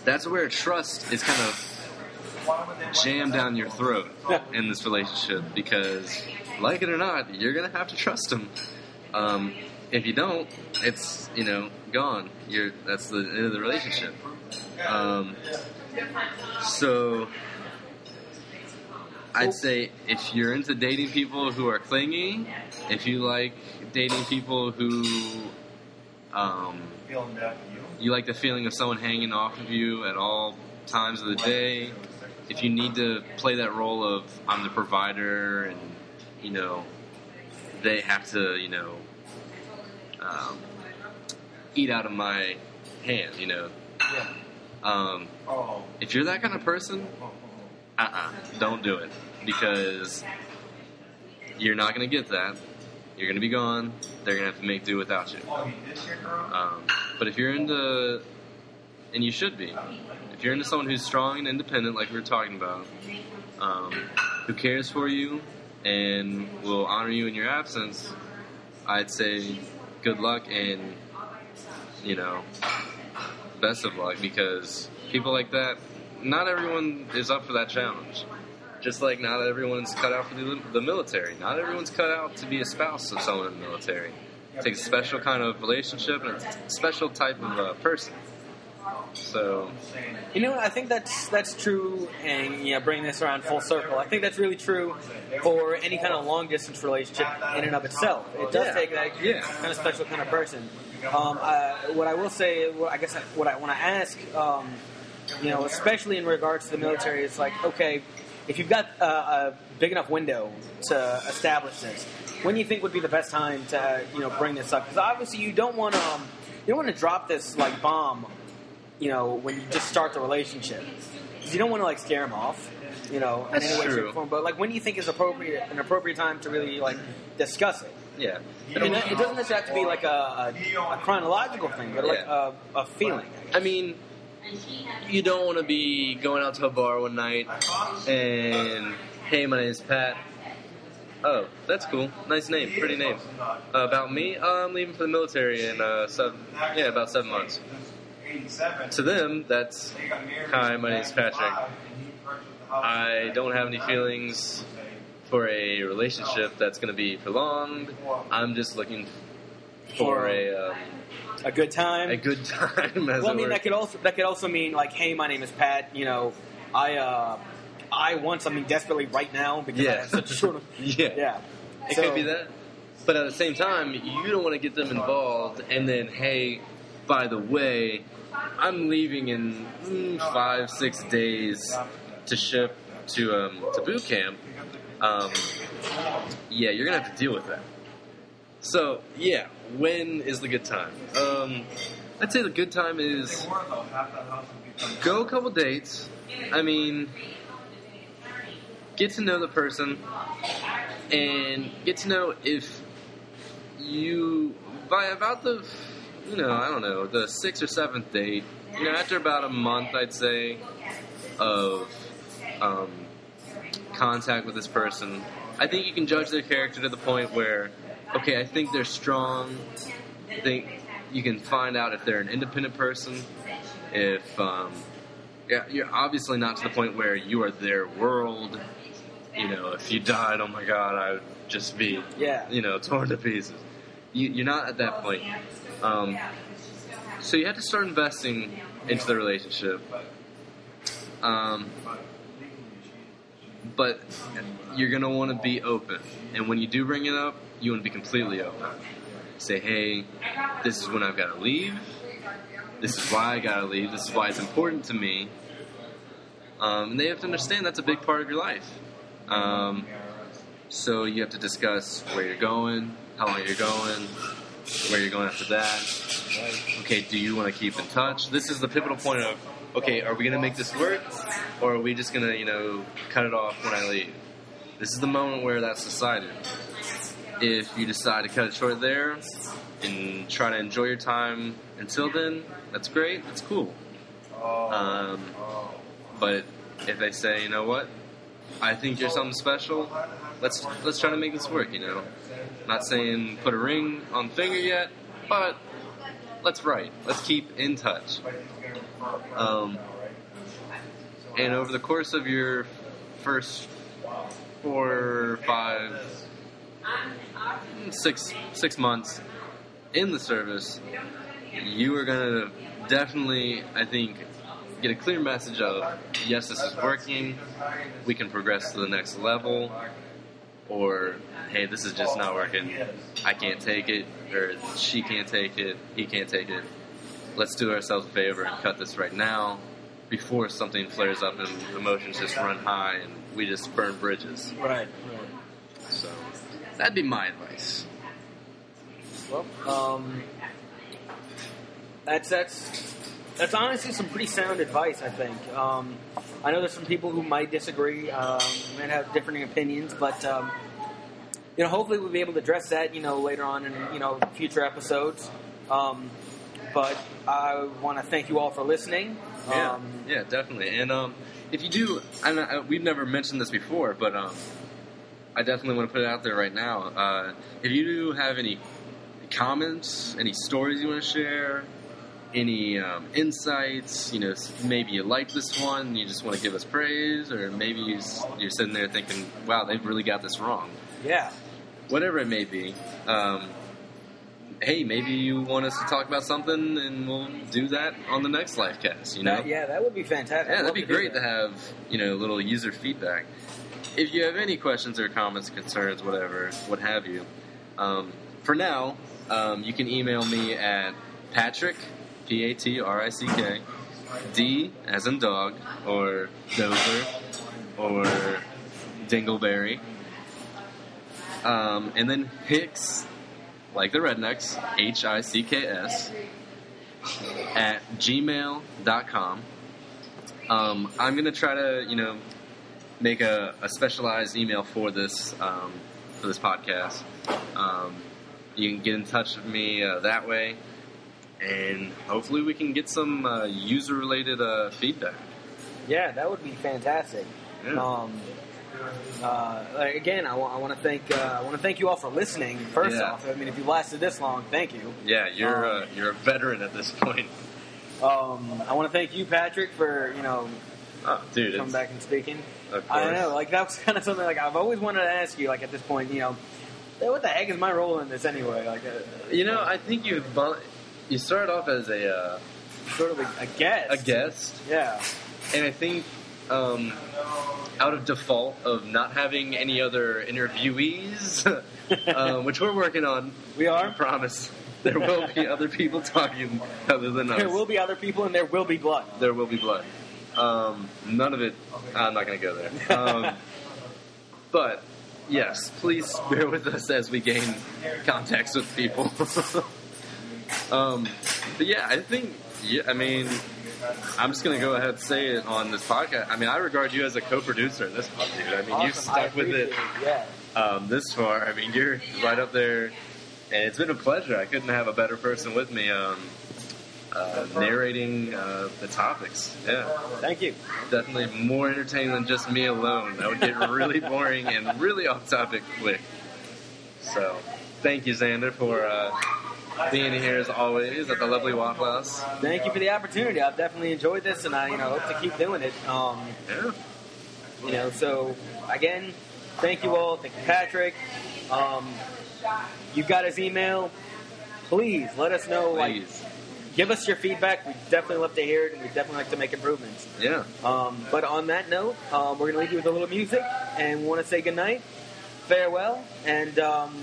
that's where trust is kind of jammed down your throat in this relationship because, like it or not, you're gonna have to trust them. Um, if you don't, it's you know gone. You're that's the end of the relationship. Um, so I'd say if you're into dating people who are clingy, if you like dating people who um, you? like the feeling of someone hanging off of you at all times of the day, if you need to play that role of I'm the provider and you know they have to you know um, eat out of my hand, you know. Um, if you're that kind of person, uh-uh, don't do it because you're not going to get that. You're going to be gone. They're going to have to make do without you. Um, but if you're into, and you should be, if you're into someone who's strong and independent, like we were talking about, um, who cares for you and will honor you in your absence, I'd say good luck and, you know, best of luck because people like that, not everyone is up for that challenge. Just like not everyone's cut out for the, the military. Not everyone's cut out to be a spouse of someone in the military. It takes a special kind of relationship and a special type of uh, person. So, You know. I think that's that's true, and you know, bringing this around full circle, I think that's really true for any kind of long distance relationship in and of itself. It does Yeah. take that Yeah. kind of special kind of person. Um, uh, what I will say, I guess, I, what I want to ask, um, you know, especially in regards to the military, it's like, okay, if you've got uh, a big enough window to establish this, when do you think would be the best time to, you know, bring this up? Because obviously, you don't want to, um, you don't want to drop this like bomb you know, when you just start the relationship. 'Cause you don't want to like scare them off, you know, in That's any way, shape, true. or form. But like, when do you think is appropriate an appropriate time to really like discuss it? yeah. I mean, it doesn't necessarily have to be like a, a, a chronological thing, but like Yeah. a, a feeling. I mean, you don't want to be going out to a bar one night and, hey, my name's Pat. Oh, that's cool. Nice name. Pretty name. Uh, about me? Uh, I'm leaving for the military in uh, seven, yeah, about seven months. To them, that's, hi, my name's Patrick. I don't have any feelings for a relationship that's going to be prolonged. I'm just looking for a, um, A good time. a good time. (laughs) As well, I mean, that could also that could also mean like, hey, my name is Pat. You know, I uh, I want something desperately right now because I Yeah. have such a short. (laughs) Of, yeah. yeah, It So- could be that. But at the same time, you don't want to get them involved and then, hey, by the way, I'm leaving in mm, five, six days to ship to um, to boot camp. Um, yeah, you're gonna have to deal with that. So yeah, when is the good time? Um, I'd say the good time is go a couple dates. I mean, get to know the person and get to know if you by about the you know I don't know the sixth or seventh date. You know, after about a month, I'd say of um, contact with this person, I think you can judge their character to the point where, okay, I think they're strong. I think you can find out if they're an independent person. If um, yeah, you're obviously not to the point where you are their world. You know, if you died, oh my god, I would just be yeah. you know, torn to pieces. You, you're not at that point. Um, so you have to start investing into the relationship. Um, but you're to want to be open. And when you do bring it up, you want to be completely open. Say, hey, this is when I've got to leave. This is why I got to leave. This is why it's important to me. Um, and they have to understand that's a big part of your life. Um, so you have to discuss where you're going, how long you're going, where you're going after that. Okay, do you want to keep in touch? This is the pivotal point of okay, are we going to make this work, or are we just to you know cut it off when I leave? This is the moment where that's decided. If you decide to cut it short there and try to enjoy your time until then, that's great. That's cool. Um, but if they say, you know what, I think you're something special. Let's let's try to make this work. You know, not saying put a ring on finger yet, but let's write. Let's keep in touch. Um, and over the course of your first four, five, six, six months in the service, you are gonna definitely, I think, get a clear message of yes, this is working. We can progress to the next level, or hey, this is just not working. I can't take it, or she can't take it. He can't take it. Let's do ourselves a favor and cut this right now. Before something flares up and emotions just run high and we just burn bridges. Right. So that'd be my advice. Well, um, that's that's that's honestly some pretty sound advice. I think. Um, I know there's some people who might disagree, um, might have differing opinions, but um, you know, hopefully we'll be able to address that, you know, later on in you know future episodes. Um, but I want to thank you all for listening. Yeah, Um, yeah, definitely. And um, if you do, and I, we've never mentioned this before, but um, I definitely want to put it out there right now. Uh, if you do have any comments, any stories you want to share, any um, insights, you know, maybe you like this one, you just want to give us praise, or maybe you, you're sitting there thinking, "Wow, they've really got this wrong." yeah. Whatever it may be. Um, hey, maybe you want us to talk about something, and we'll do that on the next live cast. You know, That, yeah, that would be fantastic. yeah, that'd be great that. to have, you know, a little user feedback. If you have any questions or comments, concerns, whatever, what have you, um, for now, um, you can email me at Patrick, P A T R I C K, D as in dog, or Dover, or Dingleberry, um, and then Hicks, like the rednecks, H I C K S, at gmail.com. Um, I'm going to try to, you know, make a, a specialized email for this um, for this podcast. Um, you can get in touch with me uh, that way, and hopefully we can get some uh, user-related uh, feedback. Yeah, that would be fantastic. Yeah. Um, uh, again, I want to thank uh, I want to thank you all for listening. First Yeah. off, I mean, if you lasted this long, thank you. Yeah, you're Um, uh, you're a veteran at this point. Um, I want to thank you, Patrick, for you know Oh, dude, coming back and speaking. I don't know, like that was (laughs) kind of something like I've always wanted to ask you. Like at this point, you know, what the heck is my role in this anyway? Like, uh, You know, I think you you started off as a uh, sort of a, a guest. a guest, Yeah. and I think um, out of default of not having any other interviewees, (laughs) um, which we're working on, We I are. promise there will be (laughs) other people talking other than us. There will be other people, and there will be blood. There will be blood. Um, none of it. I'm not going to go there. Um, (laughs) but yes, please bear with us as we gain contacts with people. um, but yeah, I think. Yeah, I mean, I'm just going to go ahead and say it on this podcast. I mean, I regard you as a co-producer in this dude. I mean, you Awesome. I stuck with it appreciate Yeah. um, this far. I mean, you're right up there, and it's been a pleasure. I couldn't have a better person with me um, uh, narrating uh, the topics. Yeah, Thank you. definitely more entertaining than just me alone. That would get really (laughs) boring and really off topic quick. So, thank you, Xander, for uh, being here as always at the lovely Waffle House. Thank you for the opportunity. I've definitely enjoyed this, and I, you know, hope to keep doing it. Um, Yeah. you know, so again, thank you all. Thank you, Patrick. Um, you got his email. Please let us know. Like, Please. give us your feedback. We definitely love to hear it, and we definitely like to make improvements. Yeah. Um, but on that note, um, we're gonna leave you with a little music, and we want to say goodnight, farewell, and um,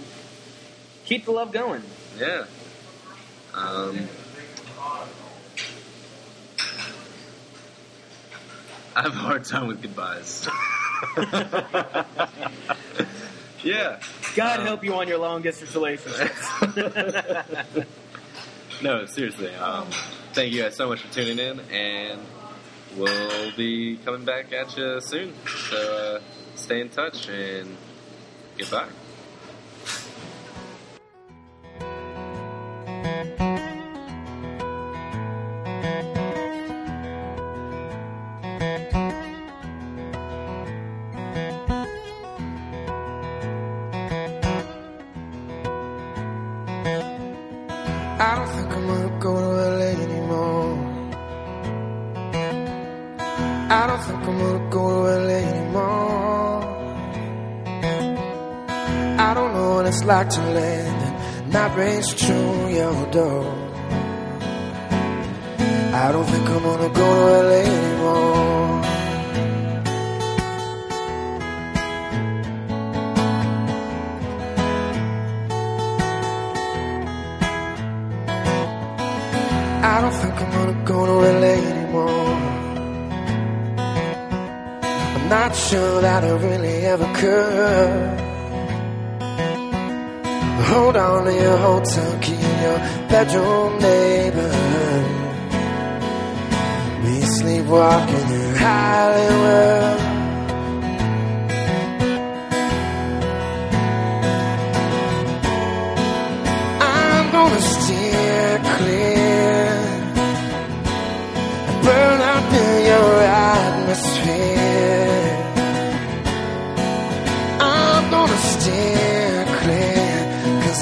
keep the love going. Yeah. Um, I have a hard time with goodbyes. (laughs) yeah. God Um, help you on your long distance relationships. (laughs) no, seriously. Um, thank you guys so much for tuning in, and we'll be coming back at you soon. So uh, stay in touch and goodbye. I don't think I'm gonna go to LA anymore. I don't think I'm gonna go to LA anymore. I don't know what it's like to land and not race through I don't think I'm gonna go to LA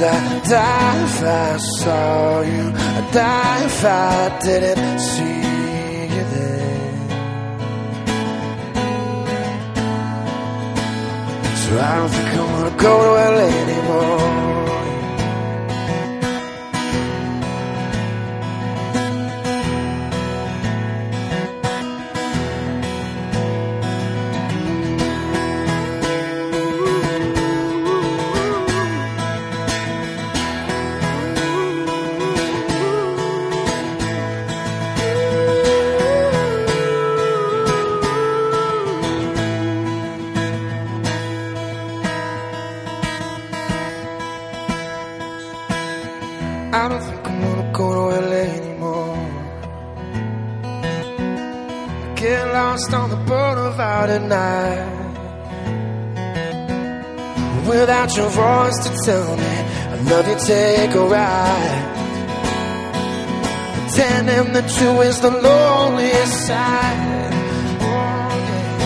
cause I'd die if I saw you. I'd die if I didn't see you there. So I don't think I wanna go to LA anymore. Your voice to tell me, I love you, take a ride. Pretending that you is the loneliest side. Oh, yeah.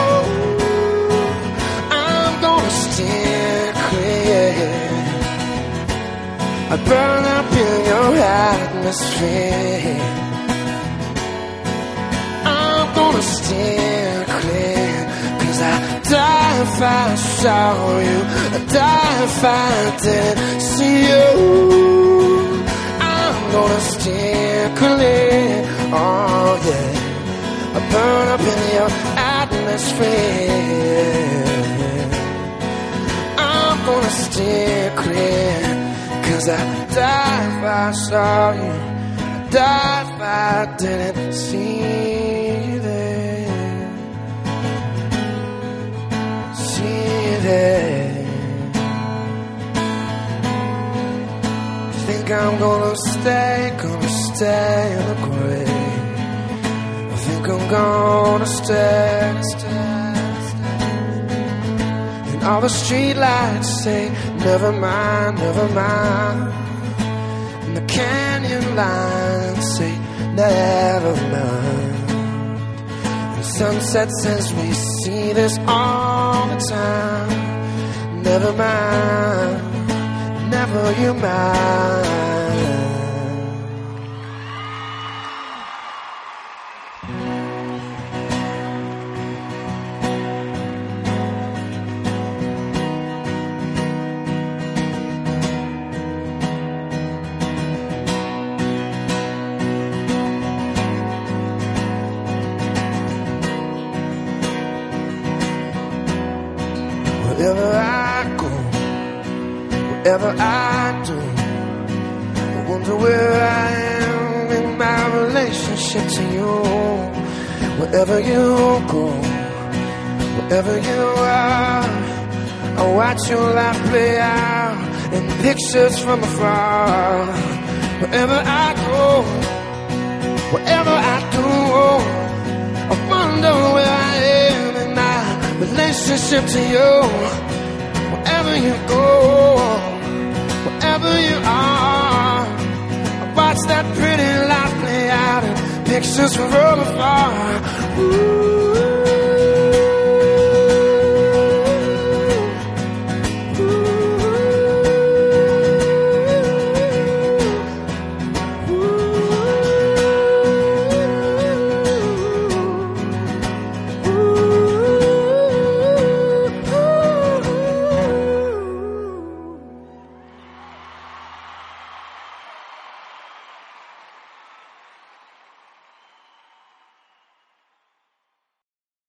Oh, I'm gonna steer clear. I burn up in your atmosphere. I'm gonna I die if I saw you. I die if I didn't see you. I'm gonna steer clear. Oh yeah. I burn up in your atmosphere. I'm gonna steer clear. Cause I die if I saw you. I die if I didn't see you There. Think I'm gonna stay, gonna stay in the grave. I think I'm gonna stay, stay, stay. And all the streetlights say, never mind, never mind. And the canyon lines say, never mind. Sunset says, we see this all the time. Never mind, never you mind. Wherever you go, wherever you are, I watch your life play out in pictures from afar. Wherever I go, wherever I do, I wonder where I am in my relationship to you. Wherever you go, wherever you are, I watch that pretty life play out in pictures from afar. Ooh.